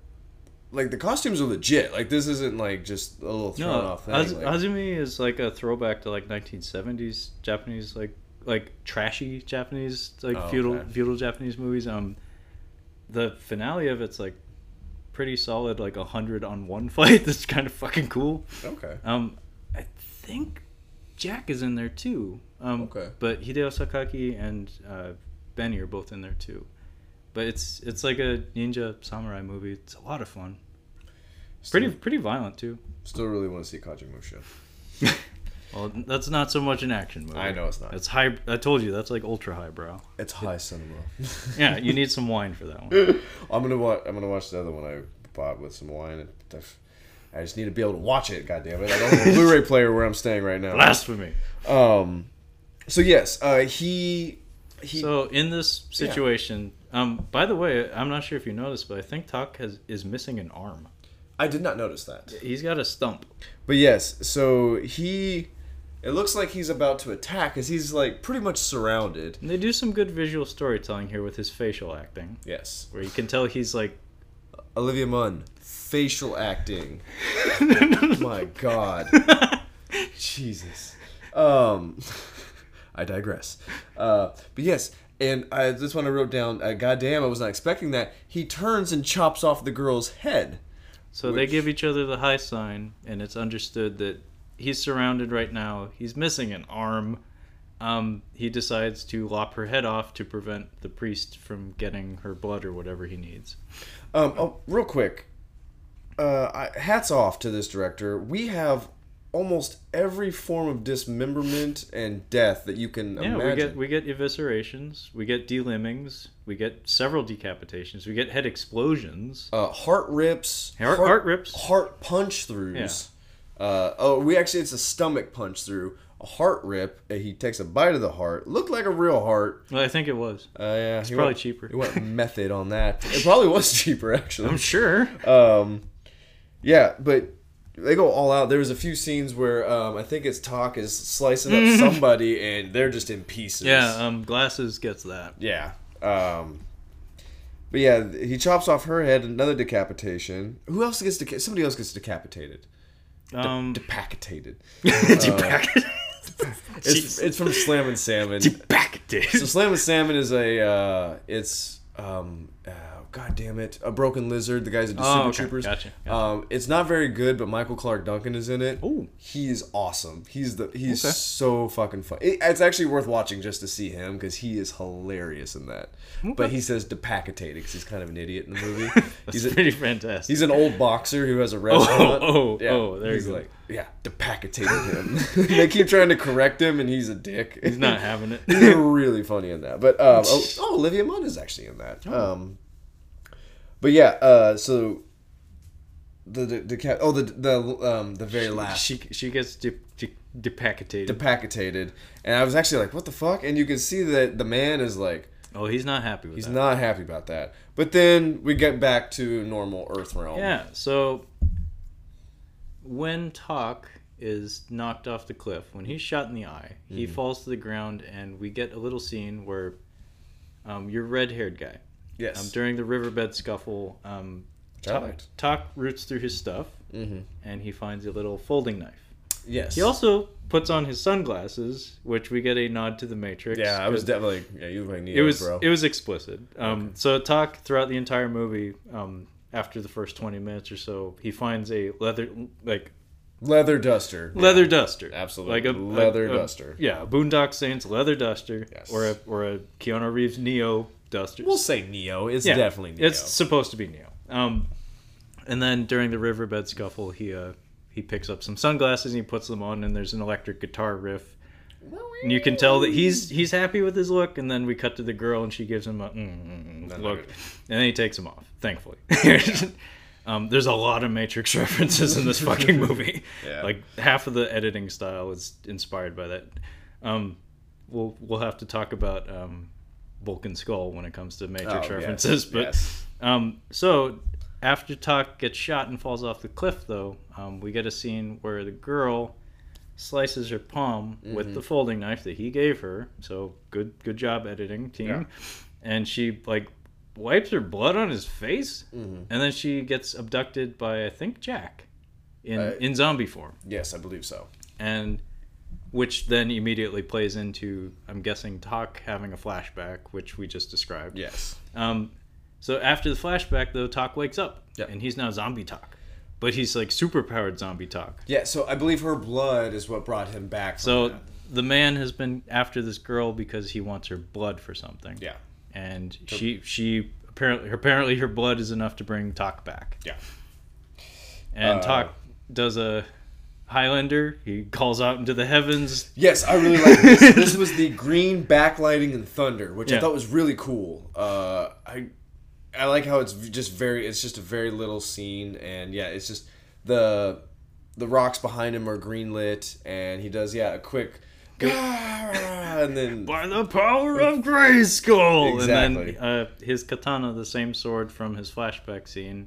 like the costumes are legit. Like this isn't like just a little thrown No, off thing. Az- like- Azumi is like a throwback to like 1970s Japanese like like trashy Japanese like Oh, feudal okay. feudal Japanese movies. Um, the finale of it's like pretty solid, like a hundred on one fight. That's kind of fucking cool. okay. Um, I think Jack is in there too. Um, Okay. But Hideo Sakaki and uh, Benny are both in there too. But it's it's like a ninja samurai movie. It's a lot of fun. Pretty pretty violent too. still really want to see Kagemusha. Well, that's not so much an action movie. I know it's not. It's high. I told you that's like ultra highbrow. It's high cinema. Yeah, you need some wine for that one. I'm gonna watch. I'm gonna watch the other one I bought with some wine. I just need to be able to watch it. God damn it! I don't have a Blu-ray player where I'm staying right now. Blasphemy. Um. So yes, uh, he he. So in this situation, um, by the way, I'm not sure if you noticed, but I think Tak has is missing an arm. I did not notice that. He's got a stump. But yes, so he. It looks like he's about to attack, as he's like pretty much surrounded. And they do some good visual storytelling here with his facial acting, Yes. where you can tell he's like, Olivia Munn, facial acting. My God. Jesus. Um, I digress. Uh, but yes, and I, this one I wrote down. Uh, goddamn, I was not expecting that. He turns and chops off the girl's head. so they give each other the high sign, and it's understood that he's surrounded right now. He's missing an arm. Um, he decides to lop her head off to prevent the priest from getting her blood or whatever he needs. Um, oh, real quick. Uh, I, hats off to this director. We have almost every form of dismemberment and death that you can Yeah, imagine. we get we get eviscerations, we get delimbings, we get several decapitations, we get head explosions. uh, heart rips, Heart- heart rips. heart punch throughs. Uh, oh, we actually it's a stomach punch through, a heart rip. and he takes a bite of the heart. Looked like a real heart. Well, I think it was. Uh, yeah, it's probably cheaper. He went method on that. It probably was cheaper actually. I'm sure. Um, yeah, but they go all out. There was a few scenes where um, I think it's Tak is slicing up somebody and they're just in pieces. Yeah, um, glasses gets that. Yeah. Um, but yeah, he chops off her head. Another decapitation. Who else gets deca- Somebody else gets decapitated. Um, Decapitated. Depacket- It's, it's from Slammin' Salmon. Depacketed. So. Slammin' Salmon is a. Uh, it's um. Uh, God damn it! A broken lizard. The guys at the Oh, Super okay. Troopers. Gotcha, gotcha. Um, it's not very good, but Michael Clarke Duncan is in it. Ooh. he's awesome. He's the he's Okay. so fucking fun. It, it's actually worth watching just to see him because he is hilarious in that. But he says decapitated because he's kind of an idiot in the movie. That's he's a, pretty fantastic. He's an old boxer who has a restaurant. oh, yeah. oh, there you he's go. like, yeah, decapitated him. they keep trying to correct him, and he's a dick. He's not having it. He's really funny in that. But um, oh, oh, Olivia Munn is actually in that. Um, but yeah, uh, so the the, the cat. Oh, the the um the very last she she gets de- de- decapitated, and I was actually like, what the fuck? And you can see that the man is like. oh, he's not happy with He's that. not happy about that. But then we get back to normal Earth realm. Yeah, so when Tak is knocked off the cliff, when he's shot in the eye, he Mm-hmm. falls to the ground, and we get a little scene where um, your red haired guy, Yes. um, during the riverbed scuffle, um, I Tak, roots through his stuff, mm-hmm. and he finds a little folding knife. Yes. He also puts on his sunglasses, which we get a nod to the Matrix. Yeah, I was definitely. Yeah, you look like Neo, it was bro. it was explicit. Um, So Tak throughout the entire movie. Um, after the first twenty minutes or so, he finds a leather like leather duster. leather duster, Absolutely. like a Leather a- a- duster. Yeah, a Boondock Saints leather duster, Yes. or a or a Keanu Reeves Neo duster. We'll say Neo. It's Yeah, definitely Neo. It's supposed to be Neo. Um, And then during the riverbed scuffle, he uh, he picks up some sunglasses and he puts them on, and there's an electric guitar riff. And you can tell that he's he's happy with his look. And then we cut to the girl, and she gives him a mm, mm, mm, look, and then he takes them off. Thankfully, um, there's a lot of Matrix references in this fucking movie. Yeah. Like half of the editing style is inspired by that. Um, we'll we'll have to talk about um, Vulcan Skull when it comes to Matrix Oh, yes, references, but. yes. Um, so after Tak gets shot and falls off the cliff, though, um, we get a scene where the girl slices her palm with Mm-hmm. the folding knife that he gave her. So good, good job editing team. Yeah. And she like wipes her blood on his face, Mhm. and then she gets abducted by I think Jack in Uh, in zombie form, Yes, I believe so. and which then immediately plays into I'm guessing Tak having a flashback, which we just described. Yes. Um, so after the flashback, though, Tak wakes up, Yep. and he's now zombie Tak, but he's like super powered zombie Tak. Yeah, so I believe her blood is what brought him back. So that. the man has been after this girl because he wants her blood for something, yeah, and she she apparently apparently her blood is enough to bring Tak back. Yeah. and Uh, Tak does a Highlander. He calls out into the heavens. yes, I really like this. this was the green backlighting and thunder, which I thought was really cool. Uh, I I like how it's just very. It's just a very little scene, and yeah, it's just the the rocks behind him are green lit, and he does yeah a quick. and then By the power of Grayskull, Exactly. and then uh, his katana, the same sword from his flashback scene,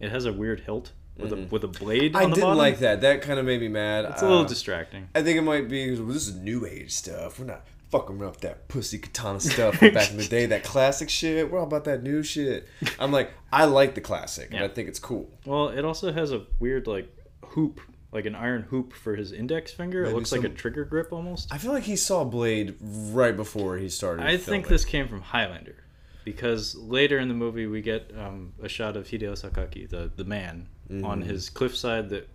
it has a weird hilt with a with a blade. Mm-hmm. I didn't like that. That kind of made me mad. It's a little Uh, distracting. I think it might be well, this is new age stuff. We're not fucking around with that pussy katana stuff from back in the day, that classic shit. We're all about that new shit. I'm like, I like the classic, and I think it's cool. Well, it also has a weird like hoop, like an iron hoop for his index finger. Maybe it looks like a trigger grip almost. I feel like he saw Blade right before he started. I think this came from Highlander, because later in the movie we get um, a shot of Hideo Sakaki, the the man, on Mm-hmm. his cliffside. That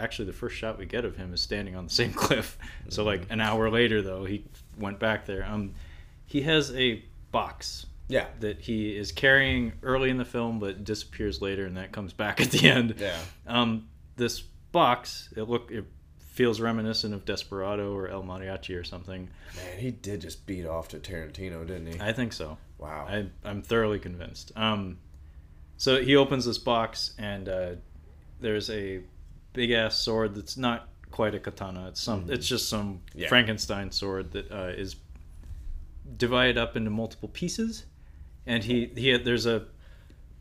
actually the first shot we get of him is standing on the same cliff. So like Mm-hmm. an hour later, though, he went back there. Um, he has a box Yeah, that he is carrying early in the film, but disappears later, and that comes back at the end. yeah. Um, this box, it look it feels reminiscent of Desperado or El Mariachi or something. Man, he did just beat off to Tarantino, didn't he? I think so. Wow. I, I'm thoroughly convinced. Um, so he opens this box, and uh, there's a big ass sword that's not quite a katana. It's some. It's just some Mm-hmm. Yeah. Frankenstein sword that uh, is divided up into multiple pieces, and he he there's a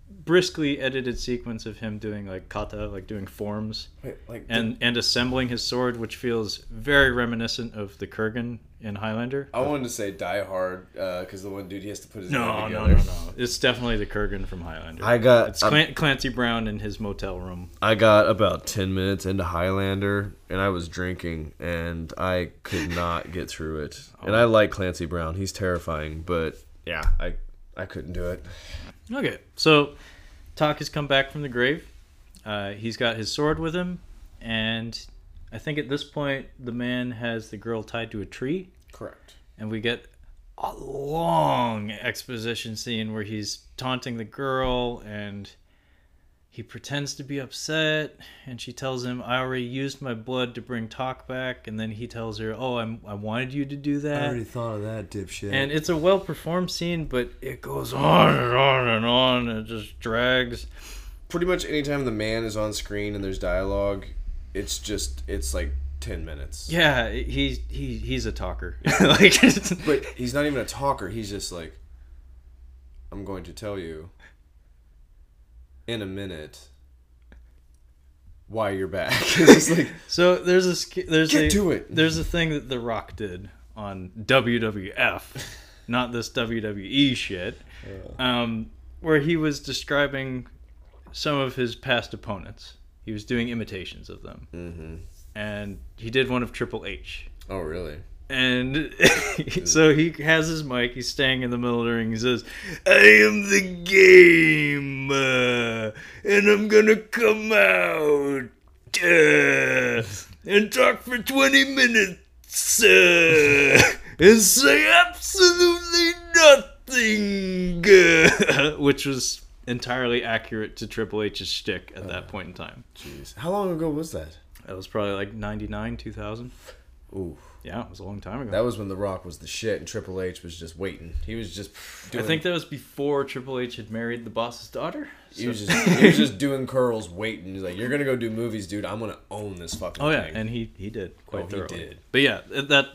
briskly edited sequence of him doing like kata, like doing forms Wait, like, and and assembling his sword, which feels very reminiscent of the Kurgan in Highlander. I wanted to say Die Hard uh, because the one dude he has to put his No, hand no, no, no. It's definitely the Kurgan from Highlander. I got it's Clan- Clancy Brown in his motel room. I got about 10 minutes into Highlander and I was drinking and I could not get through it. And oh. I like Clancy Brown. He's terrifying, but yeah, I I couldn't do it. Okay, so Tak has come back from the grave. Uh, he's got his sword with him, and I think at this point the man has the girl tied to a tree, Correct. and we get a long exposition scene where he's taunting the girl and he pretends to be upset and she tells him i already used my blood to bring Tak back and then he tells her oh I'm, i wanted you to do that I already thought of that, dipshit. and it's a well performed scene but it goes on and on and on and it just drags pretty much anytime the man is on screen and there's dialogue, it's just it's like 10 minutes. yeah he's he, he's a talker like But he's not even a talker. He's just like I'm going to tell you in a minute why you're back. like So there's a there's a it. there's a thing that The Rock did on WWF, not this WWE shit, um, where he was describing some of his past opponents. He was doing imitations of them, Mhm. and he did one of Triple H. Oh, really? And so he has his mic. He's staying in the middle of the ring. He says, "I am the game, uh, and I'm gonna come out uh, and talk for 20 minutes uh, and say absolutely nothing," uh, which was entirely accurate to Triple H's shtick at that point in time. Jeez. How long ago was that? That was probably like 99, 2000. Ooh. Yeah, it was a long time ago. That was when The Rock was the shit and Triple H was just waiting. He was just doing I think that was before Triple H had married the boss's daughter. he was just he was just doing curls waiting. He's like, You're gonna go do movies, dude. I'm gonna own this fucking oh yeah, thing. and he he did quite Oh, he did. But yeah, that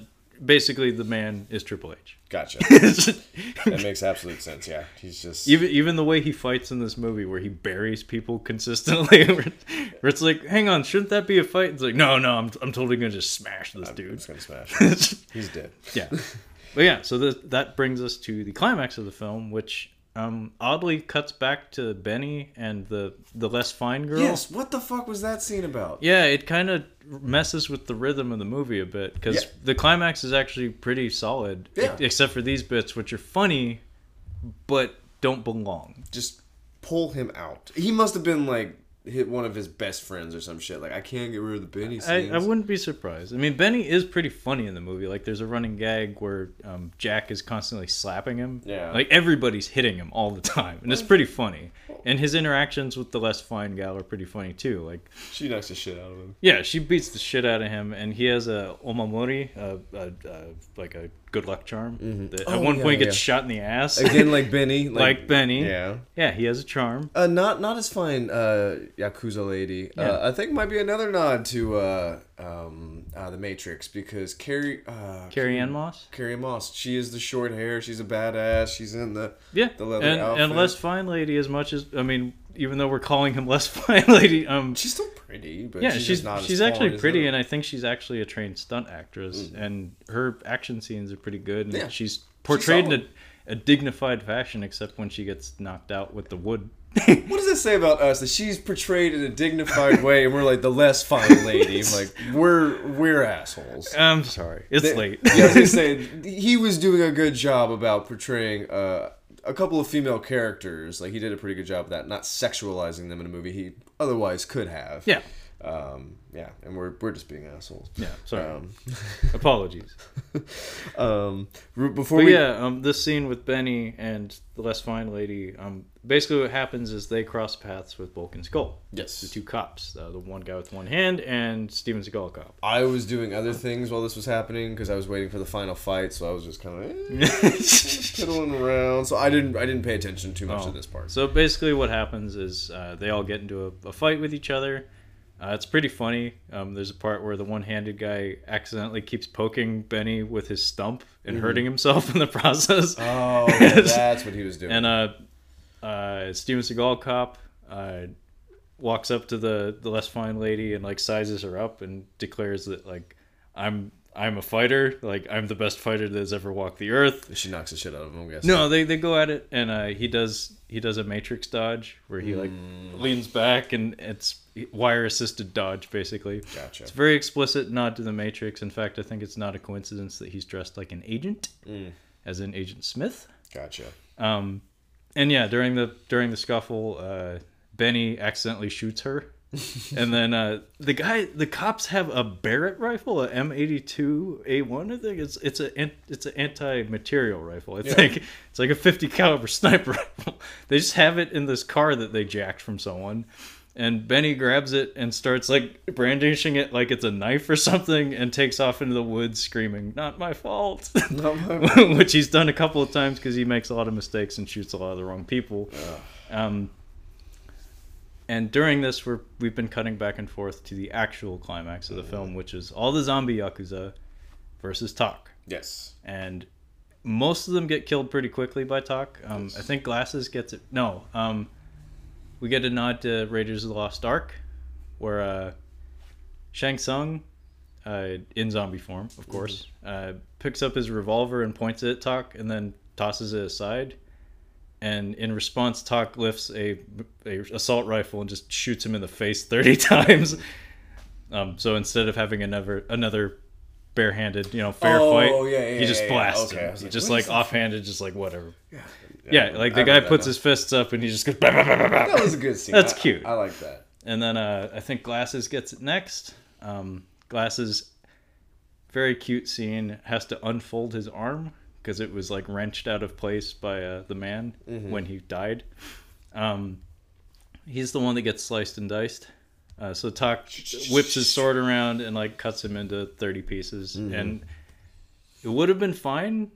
basically the man is Triple H. Gotcha. that makes absolute sense, yeah. He's just even even the way he fights in this movie, where he buries people consistently, where where it's like, hang on, shouldn't that be a fight? It's like, no, no, I'm I'm totally gonna just smash this I'm dude. just gonna smash. He's dead. yeah, but yeah, so this, that brings us to the climax of the film, which um, oddly cuts back to Benny and the the less fine girl. Yes, what the fuck was that scene about? Yeah, it kind of messes with the rhythm of the movie a bit because Yeah. the climax is actually pretty solid, e- Yeah. except for these bits, which are funny, but don't belong. Just pull him out. He must have been like hit one of his best friends or some shit. Like I can't get rid of the Benny I, scenes. I wouldn't be surprised. I mean, Benny is pretty funny in the movie. Like, there's a running gag where um, Jack is constantly slapping him. Yeah. Like, everybody's hitting him all the time. And it's pretty funny. And his interactions with the less fine gal are pretty funny, too. Like, She knocks the shit out of him. yeah, she beats the shit out of him. And he has a omamori, uh, uh, uh, like a good luck charm. That Oh, at one yeah, point gets shot in the ass. Again, like Benny. Like Benny. Yeah. yeah, he has a charm. Uh, not not as fine, uh, Yakuza lady. Yeah. Uh, I think might be another nod to uh, um, uh, the Matrix because Carrie uh, Carrie-Anne Moss? Carrie Moss. She is the short hair. She's a badass. She's in the Yeah, The leather and, outfit. and less fine lady as much as I mean, even though we're calling him less fine lady, um, She's still pretty, but yeah, she's, she's not she's actually pretty, and I think she's actually a trained stunt actress, and her action scenes are pretty good, and Yeah. she's portrayed in a, a dignified fashion, except when she gets knocked out with the wood. What does it say about us that she's portrayed in a dignified way, and we're like the less fine lady? Like we're we're assholes. I'm sorry, it's They- late. yeah, I was gonna say he was doing a good job about portraying uh, a couple of female characters. Like he did a pretty good job of that, not sexualizing them in a movie he otherwise could have. yeah, Um, yeah, and we're we're just being assholes. yeah. Sorry, Um, apologies. um, before But we yeah, um, this scene with Benny and the less fine lady, um, basically what happens is they cross paths with Bulk and Skull. Yes. the two cops, uh, the one guy with one hand and Steven Seagal cop. I was doing other things while this was happening because I was waiting for the final fight, so I was just kind of eh, piddling around. So I didn't I didn't pay attention too much Oh. to this part. So basically, what happens is uh, they all get into a, a fight with each other. Uh, it's pretty funny. Um, there's a part where the one-handed guy accidentally keeps poking Benny with his stump and hurting himself in the process. Oh, yeah, that's what he was doing. And uh, uh, Steven Seagal cop uh, walks up to the the less fine lady and like sizes her up and declares that like I'm I'm a fighter, like I'm the best fighter that's ever walked the earth. she knocks the shit out of him. I'm guessing. No, they, they go at it, and uh, he does he does a matrix dodge where he like leans back, and it's wire assisted dodge basically. Gotcha. It's very explicit nod to the Matrix. In fact, I think it's not a coincidence that he's dressed like an agent, as in Agent Smith. Gotcha. Um, and yeah, during the during the scuffle, uh, Benny accidentally shoots her, and then uh, the guy, the cops have a Barrett rifle, a M eighty two A one. I think it's it's a an- it's an anti material rifle. I think it's like a fifty caliber sniper rifle. They just have it in this car that they jacked from someone. And Benny grabs it and starts like brandishing it like it's a knife or something and takes off into the woods screaming, Not my fault. Not my- which he's done a couple of times because he makes a lot of mistakes and shoots a lot of the wrong people. Um, and during this, we're we've been cutting back and forth to the actual climax of the film, which is all the zombie yakuza versus Tak, Yes. and most of them get killed pretty quickly by Tak. Um, I think Glasses gets it. No, um, we get a nod to Raiders of the Lost Ark, where uh, Shang Tsung, uh, in zombie form, of course, uh, picks up his revolver and points it at Tak, and then tosses it aside. And in response, Tak lifts a, a assault rifle and just shoots him in the face thirty times. Um, so instead of having another another barehanded, you know, fair Oh, fight, yeah, yeah, he just yeah, blasts Okay, him. just what like offhanded, just like whatever. Yeah, like the I guy puts his fists up and he just goes. "Bah, bah, bah, bah, bah." That was a good scene. That's cute. I, like that. And then uh, I think Glasses gets it next. Um, Glasses, very cute scene, has to unfold his arm because it was like wrenched out of place by uh, the man when he died. Um, he's the one that gets sliced and diced. Uh, so Tak whips his sword around and like cuts him into thirty pieces, and it would have been fine,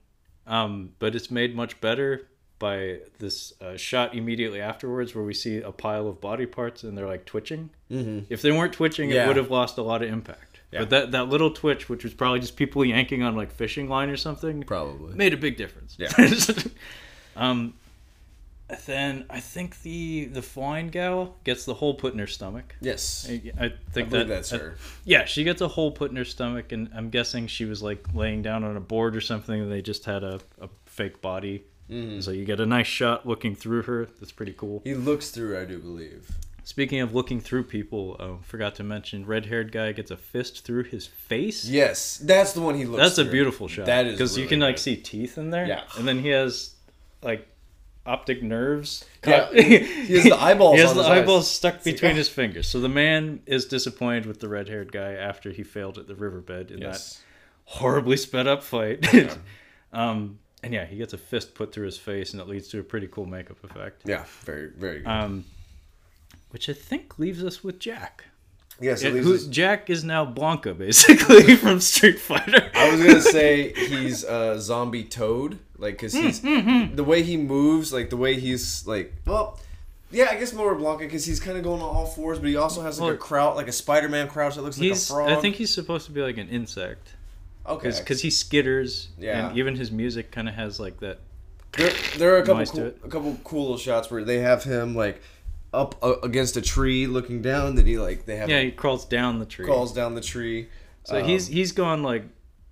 um, but it's made much better by this uh, shot immediately afterwards where we see a pile of body parts and they're like twitching. Mm-hmm. If they weren't twitching, Yeah. it would have lost a lot of impact. Yeah. But that that little twitch, which was probably just people yanking on like fishing line or something, Probably. made a big difference. Yeah. um, then I think the the flying gal gets the hole put in her stomach. Yes. I, I I think believe that that's her. yeah, she gets a hole put in her stomach, and I'm guessing she was like laying down on a board or something, and they just had a, a fake body. Mm-hmm. So you get a nice shot looking through her. That's pretty cool. He looks through, I do believe. Speaking of looking through people, uh, forgot to mention, red-haired guy gets a fist through his face. Yes, that's the one he looks. That's a beautiful shot. That is because you really can like see teeth in there. Yeah. and then he has like optic nerves. Yeah, he has the eyeballs He has the his eyes. eyeballs stuck between ah. his fingers. So the man is disappointed with the red-haired guy after he failed at the riverbed in that horribly sped up fight. um, and yeah, he gets a fist put through his face, and it leads to a pretty cool makeup effect. Yeah. Very, very good. Um, which I think leaves us with Jack. yes. Yeah, who, us- Jack is now Blanka, basically from Street Fighter. I was gonna say he's a zombie toad, like because he's hmm, hmm, hmm. the way he moves, like the way he's like. Well, yeah, I guess more Blanka because he's kind of going on all fours, but he also has like a Well- crouch, like a Spider-Man crouch that looks like a frog. I think he's supposed to be like an insect okay. because he skitters. Yeah. And even his music kind of has like that. There, there are a couple cool, it. a couple cool little shots where they have him like up uh, against a tree looking down. That he like they have Yeah, he crawls down the tree. crawls down the tree. So Um, he's he's gone like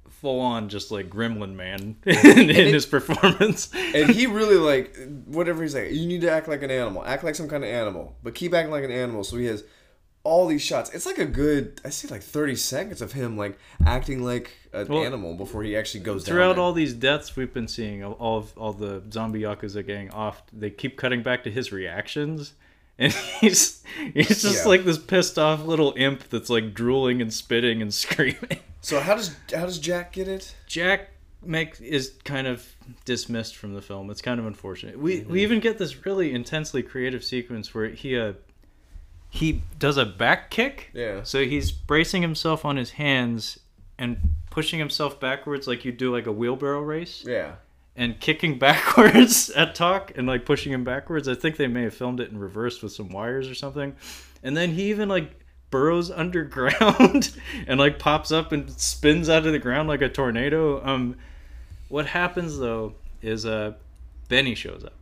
full on just like Gremlin man in, in his performance. and he really like whatever he's like. You need to act like an animal, act like some kind of animal, but keep acting like an animal. So he has all these shots. It's like a good, I see like thirty seconds of him like acting like an Well, animal before he actually goes down. Throughout all these deaths we've been seeing, all- all of all the zombie yakuza gang off, they keep cutting back to his reactions, and he's he's just Yeah. like this pissed off little imp that's like drooling and spitting and screaming. So how does how does Jack get it? Jack make is kind of dismissed from the film. It's kind of unfortunate. We Mm-hmm. we even get this really intensely creative sequence where he uh he does a back kick. Yeah. So he's bracing himself on his hands and pushing himself backwards like you do like a wheelbarrow race Yeah. and kicking backwards at Tak and like pushing him backwards. I think they may have filmed it in reverse with some wires or something. And then he even like burrows underground and like pops up and spins out of the ground like a tornado. Um what happens though is uh Benny shows up.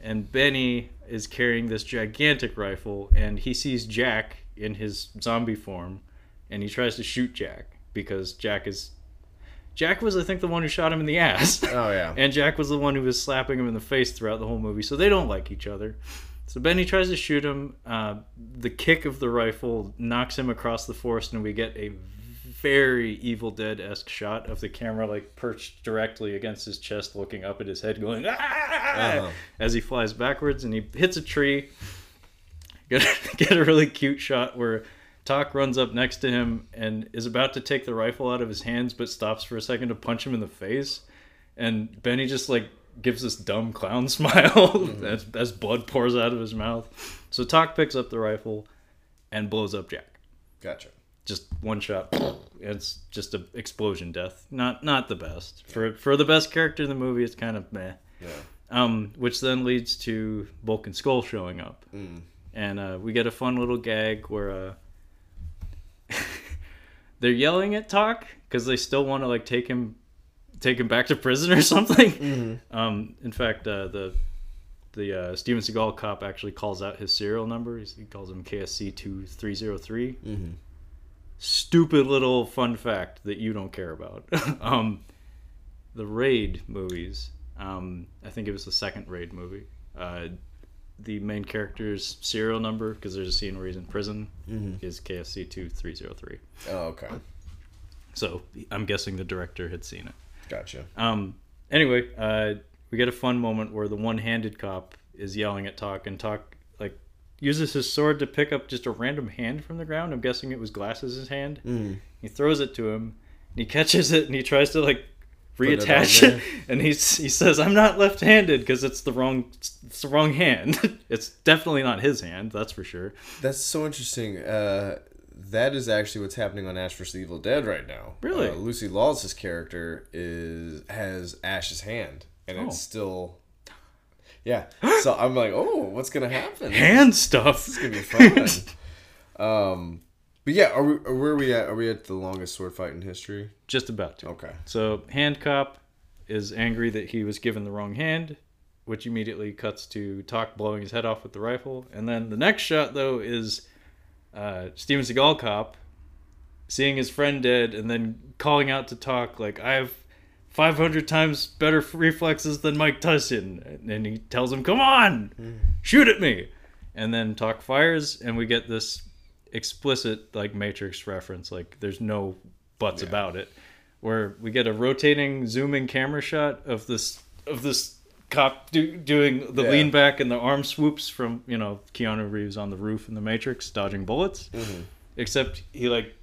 And Benny is carrying this gigantic rifle and he sees Jack in his zombie form and he tries to shoot Jack because Jack is Jack was I think the one who shot him in the ass. Oh yeah. And Jack was the one who was slapping him in the face throughout the whole movie. So they don't like each other. So Benny tries to shoot him. Uh, the kick of the rifle knocks him across the forest, and we get a very Evil Dead esque shot of the camera like perched directly against his chest, looking up at his head, going ah! Uh-huh. as he flies backwards, and he hits a tree. Get get a really cute shot where Tak runs up next to him and is about to take the rifle out of his hands, but stops for a second to punch him in the face. And Benny just like gives this dumb clown smile as, as blood pours out of his mouth. So Tak picks up the rifle and blows up Jack. Gotcha. Just one shot. It's just an explosion death. Not not the best for for the best character in the movie. It's kind of meh. Yeah. Um, which then leads to Bulk and Skull showing up, Mm. and uh, we get a fun little gag where uh, they're yelling at Tak because they still want to like take him, take him back to prison or something. Um, in fact, uh, the the uh, Steven Seagal cop actually calls out his serial number. He's, he calls him KSC two three zero three. Stupid little fun fact that you don't care about. um, the Raid movies. Um, I think it was the second Raid movie. Uh, the main character's serial number, because there's a scene where he's in prison, is KSC two three zero three. Oh, okay. So I'm guessing the director had seen it. Gotcha. Um, anyway, uh, we get a fun moment where the one-handed cop is yelling at Tak, and Tak uses his sword to pick up just a random hand from the ground. I'm guessing it was Glasses' hand. Mm. He throws it to him, and he catches it, and he tries to like Putting it reattach it, and he he says I'm not left-handed because it's the wrong it's the wrong hand. it's definitely not his hand, that's for sure. That's so interesting. Uh, that is actually what's happening on Ash vs. Evil Dead right now. Really? Uh, Lucy Lawless's character is has Ash's hand, and Oh. it's still. Yeah. So I'm like, oh, what's gonna happen? Hand stuff. It's gonna be fun. um, but yeah, are we? Where are we at? Are we at the longest sword fight in history? Just about to. Okay. So Hand Cop is angry that he was given the wrong hand, which immediately cuts to Tak blowing his head off with the rifle. And then the next shot though is uh, Steven Seagal Cop seeing his friend dead and then calling out to Tak like I have 500 times better reflexes than Mike Tyson, and he tells him, "Come on, shoot at me." And then Tak fires, and we get this explicit like Matrix reference. Like there's no buts about it, where we get a rotating zooming camera shot of this of this cop do, doing the Yeah. lean back and the arm swoops from you know Keanu Reeves on the roof in the Matrix dodging bullets, mm-hmm. except he like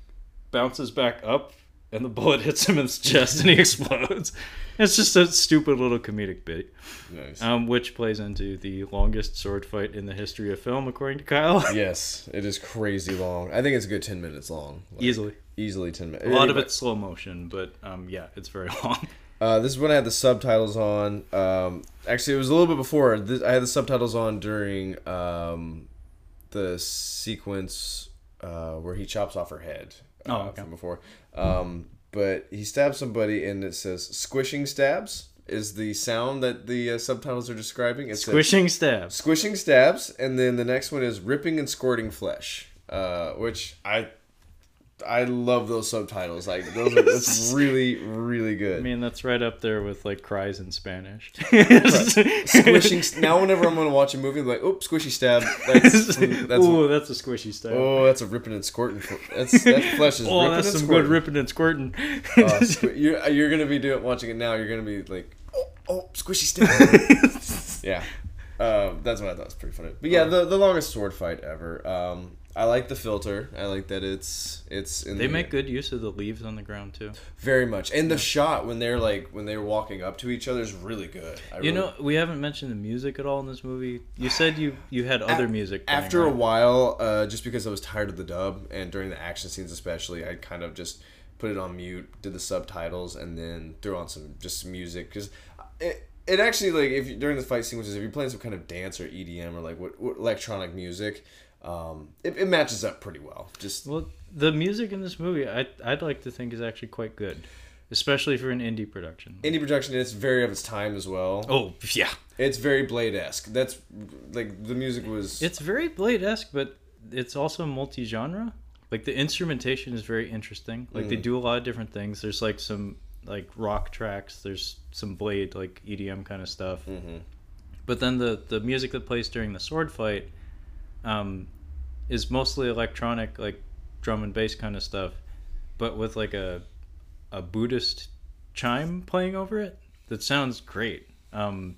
bounces back up and the bullet hits him in the chest and he explodes. It's just a stupid little comedic bit, Nice. um, which plays into the longest sword fight in the history of film, according to Kyle. yes, it is crazy long. I think it's a good ten minutes long. Like, Easily. Easily ten minutes. A lot of it's slow motion, but um, yeah, it's very long. Uh, this is when I had the subtitles on. Um, actually, it was a little bit before. This, I had the subtitles on during um, the sequence uh, where he chops off her head. Uh, Oh, okay. From before, um, but he stabs somebody, and it says "squishing stabs" is the sound that the uh, subtitles are describing. It says, Squishing stabs. squishing stabs, and then the next one is ripping and squirting flesh, uh, which I. I love those subtitles. Like those are that's really really good. I mean, that's right up there with like cries in Spanish. squishing. Now, whenever I'm gonna watch a movie, I'm like, "Oh, squishy stab." That's that's Ooh, that's a squishy stab. oh, that's a ripping and squirting. That's that flesh is Oh, ripping that's and some squirting. good ripping and squirting. Oh, squi- you're you're gonna be doing watching it now. You're gonna be like, "Oh, oh squishy stab." yeah, um, that's what I thought was pretty funny. But yeah, the the longest sword fight ever. Um, I like the filter. I like that it's it's in they the, make good use of the leaves on the ground too. very much, and the shot when they're like when they're walking up to each other is really good. I You really- know, we haven't mentioned the music at all in this movie. You said you you had other music. playing, after a while uh, just because i was tired of the dub and during the action scenes especially i kind of just put it on mute did the subtitles and then threw on some just some music because it, it actually like if you, during the fight sequences if you're playing some kind of dance or edm or like what, what electronic music um, it, it matches up pretty well just Well, the music in this movie, I I'd like to think is actually quite good, especially for an indie production. indie production it's very of its time as well oh yeah, it's very blade-esque that's like the music was it's very Blade esque, but it's also multi genre. Like the instrumentation is very interesting. Like they do a lot of different things. There's like some like rock tracks. There's some Blade like EDM kind of stuff. But then the the music that plays during the sword fight um, is mostly electronic, like drum and bass kind of stuff, but with like a a Buddhist chime playing over it. That sounds great. Um,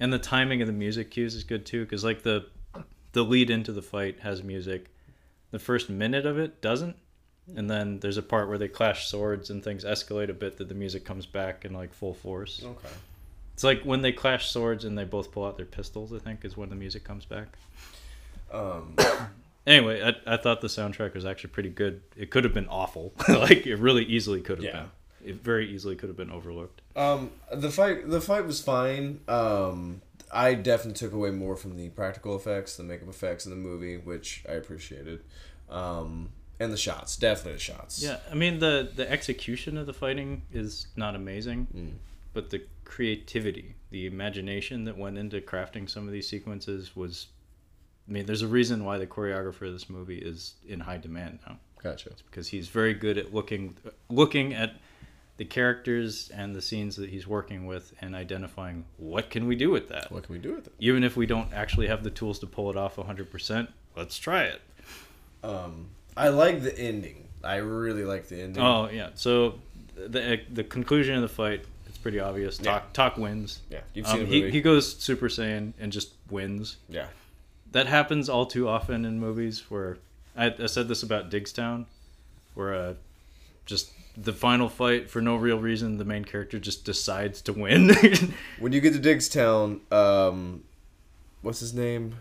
and the timing of the music cues is good too, because like the the lead into the fight has music. The first minute of it doesn't, and then there's a part where they clash swords and things escalate a bit that the music comes back in like full force. okay It's like when they clash swords and they both pull out their pistols. I think is when the music comes back. Um, Anyway, I, I thought the soundtrack was actually pretty good. It could have been awful. like it really easily could have Yeah. been. It very easily could have been overlooked. Um, the fight, the fight was fine. Um, I definitely took away more from the practical effects, the makeup effects in the movie, which I appreciated. Um, and the shots, definitely the shots. Yeah, I mean the the execution of the fighting is not amazing, but the creativity, the imagination that went into crafting some of these sequences was. I mean, there's a reason why the choreographer of this movie is in high demand now. gotcha. because he's very good at looking looking at the characters and the scenes that he's working with and identifying what can we do with that What can we do with it? even if we don't actually have the tools to pull it off 100% let's try it Um, I like the ending. I really like the ending. oh yeah so the the conclusion of the fight it's pretty obvious Tak Tak wins yeah, you've seen um, the he, he goes super saiyan and just wins yeah, that happens all too often in movies where I, I said this about Diggstown, where uh, just the final fight for no real reason. The main character just decides to win. When you get to Diggstown, um, what's his name?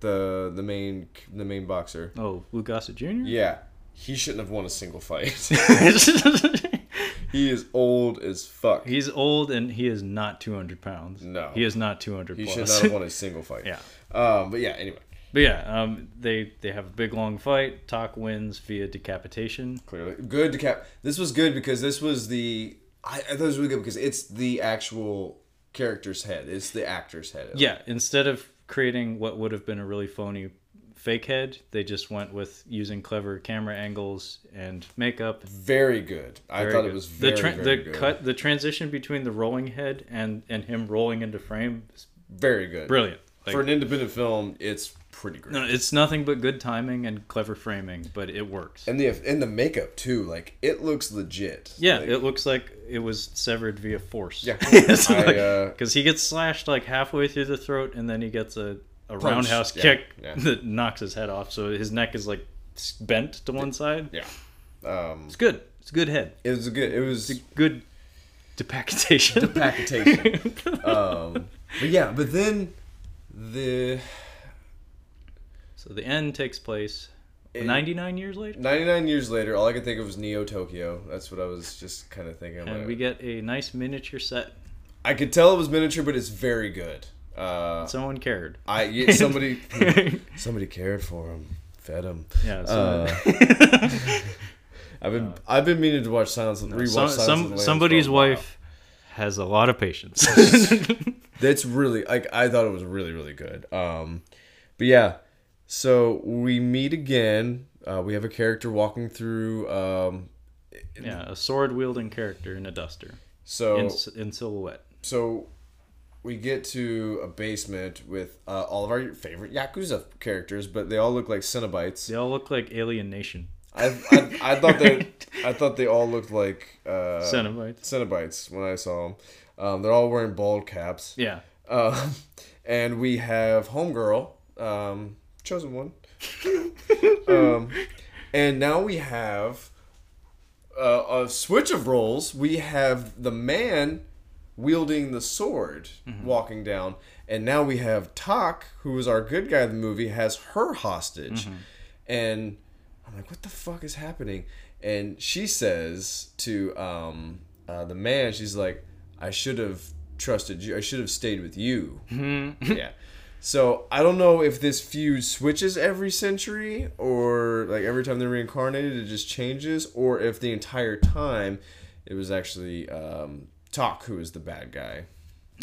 The the main the main boxer. oh, Lou Gossett Jr. Yeah, he shouldn't have won a single fight. he is old as fuck. He's old and he is not 200 pounds. No. he is not 200 He should plus. not have won a single fight. yeah, Um, but yeah, anyway, but yeah, um, they they have a big long fight. Tak wins via decapitation. clearly good to cap. This was good because this was the. I, I thought it was really good because it's the actual character's head. It's the actor's head. Yeah, instead of creating what would have been a really phony fake head, they just went with using clever camera angles and makeup. Very good. I Very thought good. it was very, the tra- very the good. cut the transition between the rolling head and and him rolling into frame is Very good. brilliant. Like, For an independent film, it's pretty great. no, it's nothing but good timing and clever framing, but it works. And the and the makeup too, like it looks legit. yeah, Like, it looks like it was severed via force. Yeah. because I, uh, he gets slashed like halfway through the throat, and then he gets a, a Punch, roundhouse yeah, kick yeah. that knocks his head off. So his neck is like bent to one side. yeah. Um, It's good. It's a good head. it was a good. It was Good decapitation. decapitation. um, but yeah, but then the so the end takes place In- 99 years later, 99 years later, all I could think of was Neo Tokyo. That's what I was just kind of thinking. and we get a nice miniature set. I could tell it was miniature, but it's very good. Uh, Someone cared. I yeah, somebody somebody cared for him, fed him. Yeah. So Uh, I've been I've been meaning to watch Silence rewatch some, Silence of the some somebody's wife has a lot of patience. That's really like I thought it was really really good. Um, but yeah, so we meet again. Uh, we have a character walking through. Um, yeah, a sword wielding character in a duster so in, in silhouette. so we get to a basement with uh, all of our favorite yakuza characters, but they all look like Cenobites. They all look like Alien Nation. I, I, I thought they I thought they all looked like uh, Cenobites. Cenobites when I saw them. Um, they're all wearing bald caps. Yeah. Um, and we have Homegirl, um, chosen one. um, and now we have uh, a switch of roles. We have the man wielding the sword walking down, and now we have Tak, who is our good guy in the movie, has her hostage. And I'm like, what the fuck is happening? And she says to um, uh, the man, she's like, I should have trusted you. I should have stayed with you. yeah. So I don't know if this feud switches every century or like every time they're reincarnated, it just changes, or if the entire time it was actually um, Tak who is the bad guy.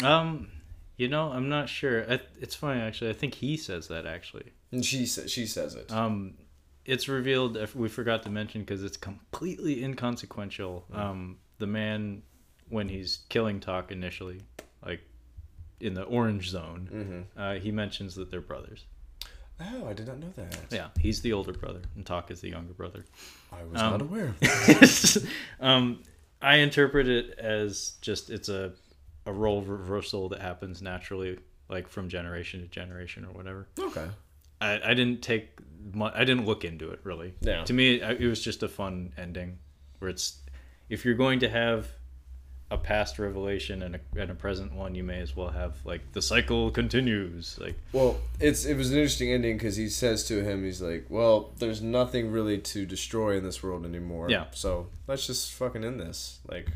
Um, you know, I'm not sure. I, it's funny actually. I think he says that actually. And she sa- she says it. Um, it's revealed. if We forgot to mention because it's completely inconsequential. Um, the man when he's killing Tak initially, like in the orange zone, uh, he mentions that they're brothers. oh, I did not know that. Yeah, he's the older brother, and Tak is the younger brother. I was not aware. Of that. um, I interpret it as just it's a a role reversal that happens naturally, like from generation to generation or whatever. Okay. I, I didn't take mu I didn't look into it really. Yeah. To me, it it was just a fun ending, where it's if you're going to have a past revelation and a, and a present one, you may as well have like the cycle continues. Like Well, it's it was an interesting ending because he says to him, he's like, "Well, there's nothing really to destroy in this world anymore. Yeah. So let's just fucking end this. Like,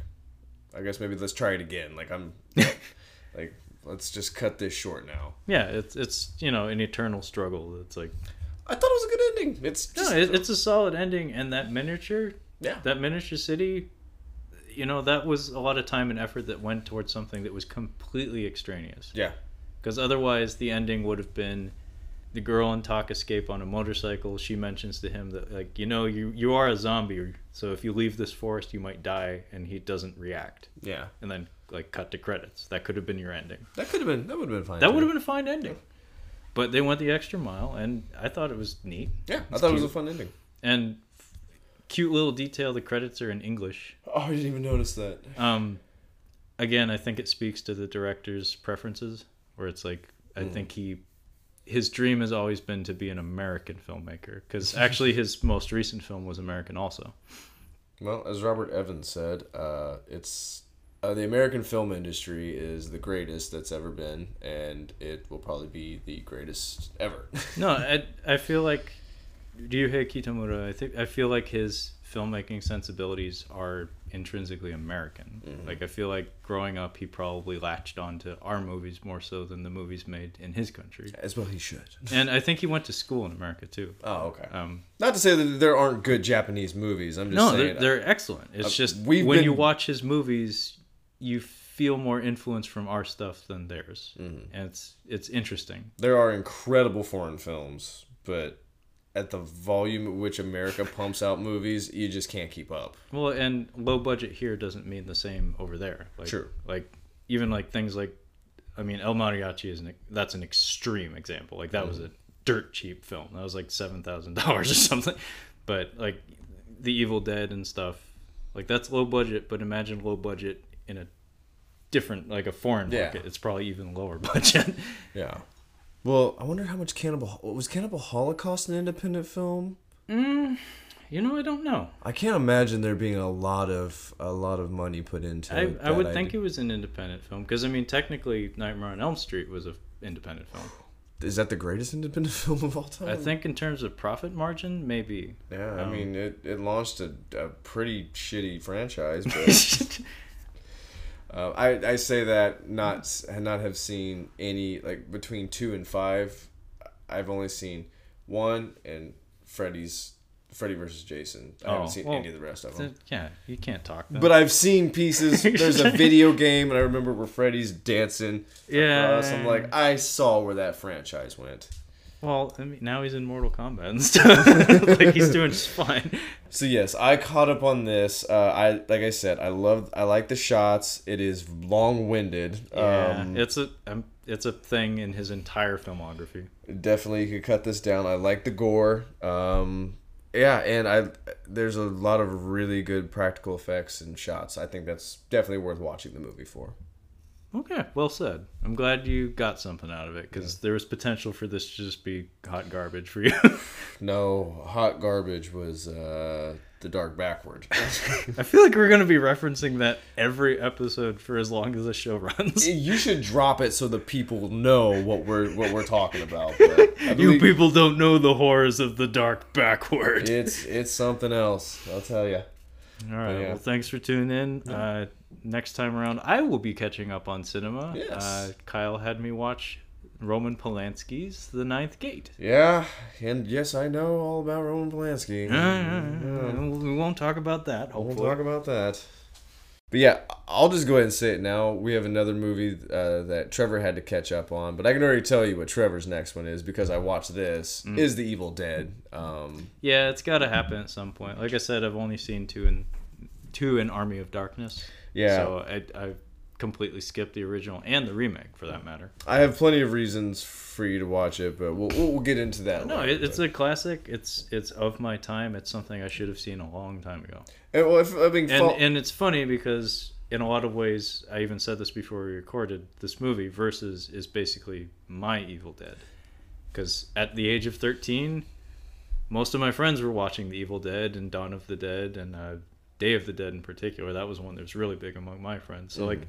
I guess maybe let's try it again. Like I'm, like let's just cut this short now. yeah, it's it's you know an eternal struggle. It's like I thought it was a good ending. It's no, it, it's a solid ending, and that miniature yeah. that miniature city you know that was a lot of time and effort that went towards something that was completely extraneous Yeah. because otherwise the ending would have been the girl and Tak escape on a motorcycle she mentions to him that like you know you you are a zombie so if you leave this forest you might die and he doesn't react Yeah. and then like cut to credits that could have been your ending That could have been. That would have been fine. that would have been a fine ending but they went the extra mile and i thought it was neat Yeah, I It's thought it was a fun ending. and cute little detail the credits are in english Oh, I didn't even notice that. Um, again, I think it speaks to the director's preferences, where it's like I think he, his dream has always been to be an American filmmaker, because actually his most recent film was American also. Well, as Robert Evans said, uh, it's uh, the American film industry is the greatest that's ever been, and it will probably be the greatest ever. No, I I feel like Ryuhei Kitamura. I think I feel like his filmmaking sensibilities are intrinsically American. Mm-hmm. Like I feel like growing up, he probably latched onto our movies more so than the movies made in his country. As well, he should. And I think he went to school in America too. Oh, okay. Um, Not to say that there aren't good Japanese movies. I'm just no, saying. they're, they're excellent. It's uh, just when you watch his movies, you feel more influence from our stuff than theirs, Mm-hmm. and it's it's interesting. there are incredible foreign films, but at the volume at which America pumps out movies, you just can't keep up. Well, and low budget here doesn't mean the same over there. Like, True. Like even like things like, I mean, El Mariachi is an that's an extreme example. Like that was a dirt cheap film. That was like seven thousand dollars or something. But like, The Evil Dead and stuff, like that's low budget. But imagine low budget in a different like a foreign Yeah. market. It's probably even lower budget. Yeah. Well, I wonder how much Cannibal was Cannibal Holocaust an independent film. you know, I don't know. I can't imagine there being a lot of a lot of money put into I, it. I would think it was an independent film because I mean, technically, Nightmare on Elm Street was an independent film. is that the greatest independent film of all time? I think in terms of profit margin, maybe. Yeah, I Um, mean it, it launched a, a pretty shitty franchise, but uh, I I say that not not have seen any like between two and five. I've only seen one and Freddy's Freddy versus Jason. I Oh, haven't seen well, any of the rest of them. yeah, you can't talk. Then. But I've seen pieces. There's a video game, and I remember where Freddy's dancing. Yeah. across. I'm like, I saw where that franchise went. Well, I mean, now he's in Mortal Kombat and stuff. like he's doing just fine. So yes, I caught up on this. Uh, I like I said, I love, I like the shots. It is long winded. Yeah, Um, it's a um, it's a thing in his entire filmography. definitely you could cut this down. I like the gore. Um, yeah, and I there's a lot of really good practical effects and shots. I think that's definitely worth watching the movie for. Okay, well said. I'm glad you got something out of it because there was potential for this to just be hot garbage for you. No, hot garbage was uh, the dark backward. I feel like we're gonna be referencing that every episode for as long as the show runs. you should drop it so the people know what we're what we're talking about. But You people don't know the horrors of the dark backward. it's it's something else. I'll tell you. All right. yeah. Well, thanks for tuning in. Uh, next time around, I will be catching up on cinema. Yes. Uh, Kyle had me watch Roman Polanski's The Ninth Gate. Yeah, and yes, I know all about Roman Polanski. Uh, we won't talk about that. We'll Hopefully. talk about that. But yeah, I'll just go ahead and say it now. We have another movie uh, that Trevor had to catch up on, but I can already tell you what Trevor's next one is because I watched this. Mm. Is The Evil Dead? Um, Yeah, it's got to happen at some point. Like I said, I've only seen two in two in Army of Darkness. Yeah. So I I completely skipped the original and the remake for that matter. I have plenty of reasons for you to watch it, but we'll we'll, get into that. No, later, it's but- a classic. It's it's of my time. It's something I should have seen a long time ago. And, well, if, I mean, and and it's funny because in a lot of ways i even said this before we recorded this movie versus is basically my evil dead because at the age of 13 most of my friends were watching the evil dead and dawn of the dead and uh, day of the dead in particular that was one that was really big among my friends so like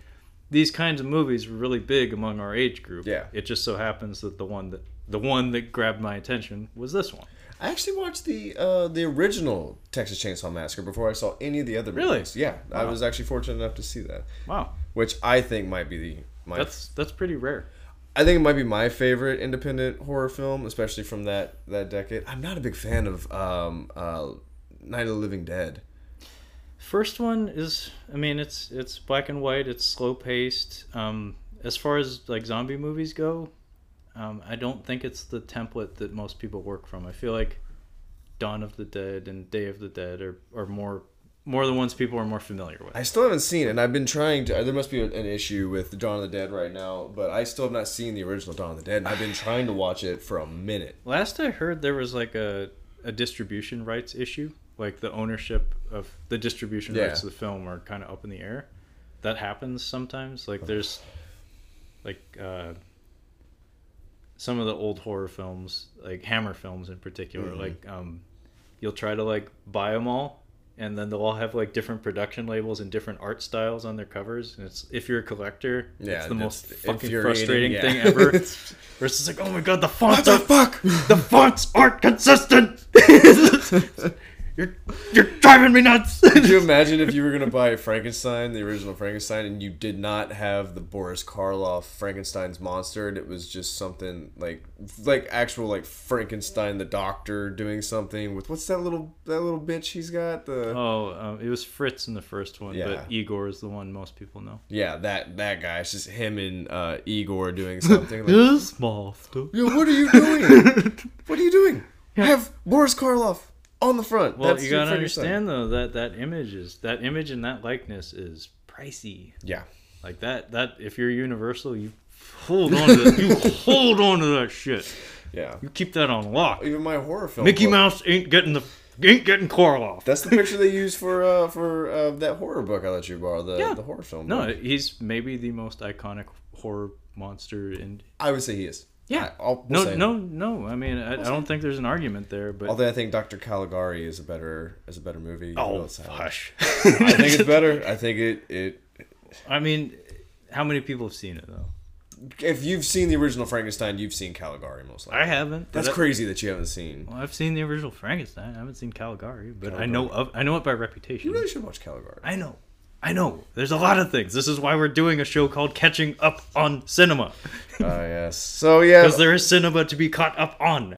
these kinds of movies were really big among our age group Yeah. it just so happens that the one that the one that grabbed my attention was this one I actually watched the uh, the original Texas Chainsaw Massacre before I saw any of the other Really? movies. Yeah, I was actually fortunate enough to see that, wow which I think might be the my. that's that's pretty rare I think it might be my favorite independent horror film, especially from that that decade. I'm not a big fan of um, uh, Night of the Living Dead. First one is, I mean, it's it's black and white. It's slow paced. Um, as far as like zombie movies go, um, I don't think it's the template that most people work from. I feel like Dawn of the Dead and Day of the Dead are, are more more the ones people are more familiar with. I still haven't seen it, and I've been trying to. There must be an issue with Dawn of the Dead right now, but I still have not seen the original Dawn of the Dead, and I've been trying to watch it for a minute. Last I heard, there was like a a distribution rights issue, like the ownership of the distribution Yeah. rights of the film are kind of up in the air. That happens sometimes. Like there's like uh, some of the old horror films, like Hammer films in particular. Mhm. Like um, you'll try to like buy them all, and then they'll all have like different production labels and different art styles on their covers. And it's if you're a collector, Yeah, it's the most fucking frustrating yeah. thing ever. It's like, oh my god, the fonts What the are fuck? the fonts aren't consistent. you're you're driving me nuts. Could you imagine if you were gonna buy Frankenstein, the original Frankenstein, and you did not have the Boris Karloff Frankenstein's monster, and it was just something like like actual like Frankenstein the doctor doing something with what's that little that little bitch he's got the oh, um, it was Fritz in the first one, Yeah. but Igor is the one most people know. yeah that that guy. It's just him and uh, Igor doing something. Like, This monster. Yo, what are you doing? what are you doing? Have Boris Karloff on the front. Well, That's you gotta understand though that that image is that image and that likeness is pricey. Yeah. Like that that if you're Universal, you hold on to you hold on to that shit. Yeah. You keep that on lock. Even my horror film. Mickey book- Mouse ain't getting the ain't getting Karloff. That's the picture they use for uh, for uh, that horror book I let you borrow. The Yeah. the horror film. No, book. he's maybe the most iconic horror monster in. I would say he is. Yeah. I, I'll, we'll No, say no, no. I mean, I, I don't think there's an argument there, but Although I think Doctor Caligari is a better is a better movie. oh, hush. I think it's better. I think it it. I mean, how many people have seen it though? If you've seen the original Frankenstein, you've seen Caligari most likely. I haven't. That's but crazy that you haven't seen. Well, I've seen the original Frankenstein. I haven't seen Caligari, but I know of I know it by reputation. You really should watch Caligari. I know. I know. There's a lot of things. This is why we're doing a show called Catching Up on Cinema. Ah yes. So yeah, Because there is cinema to be caught up on.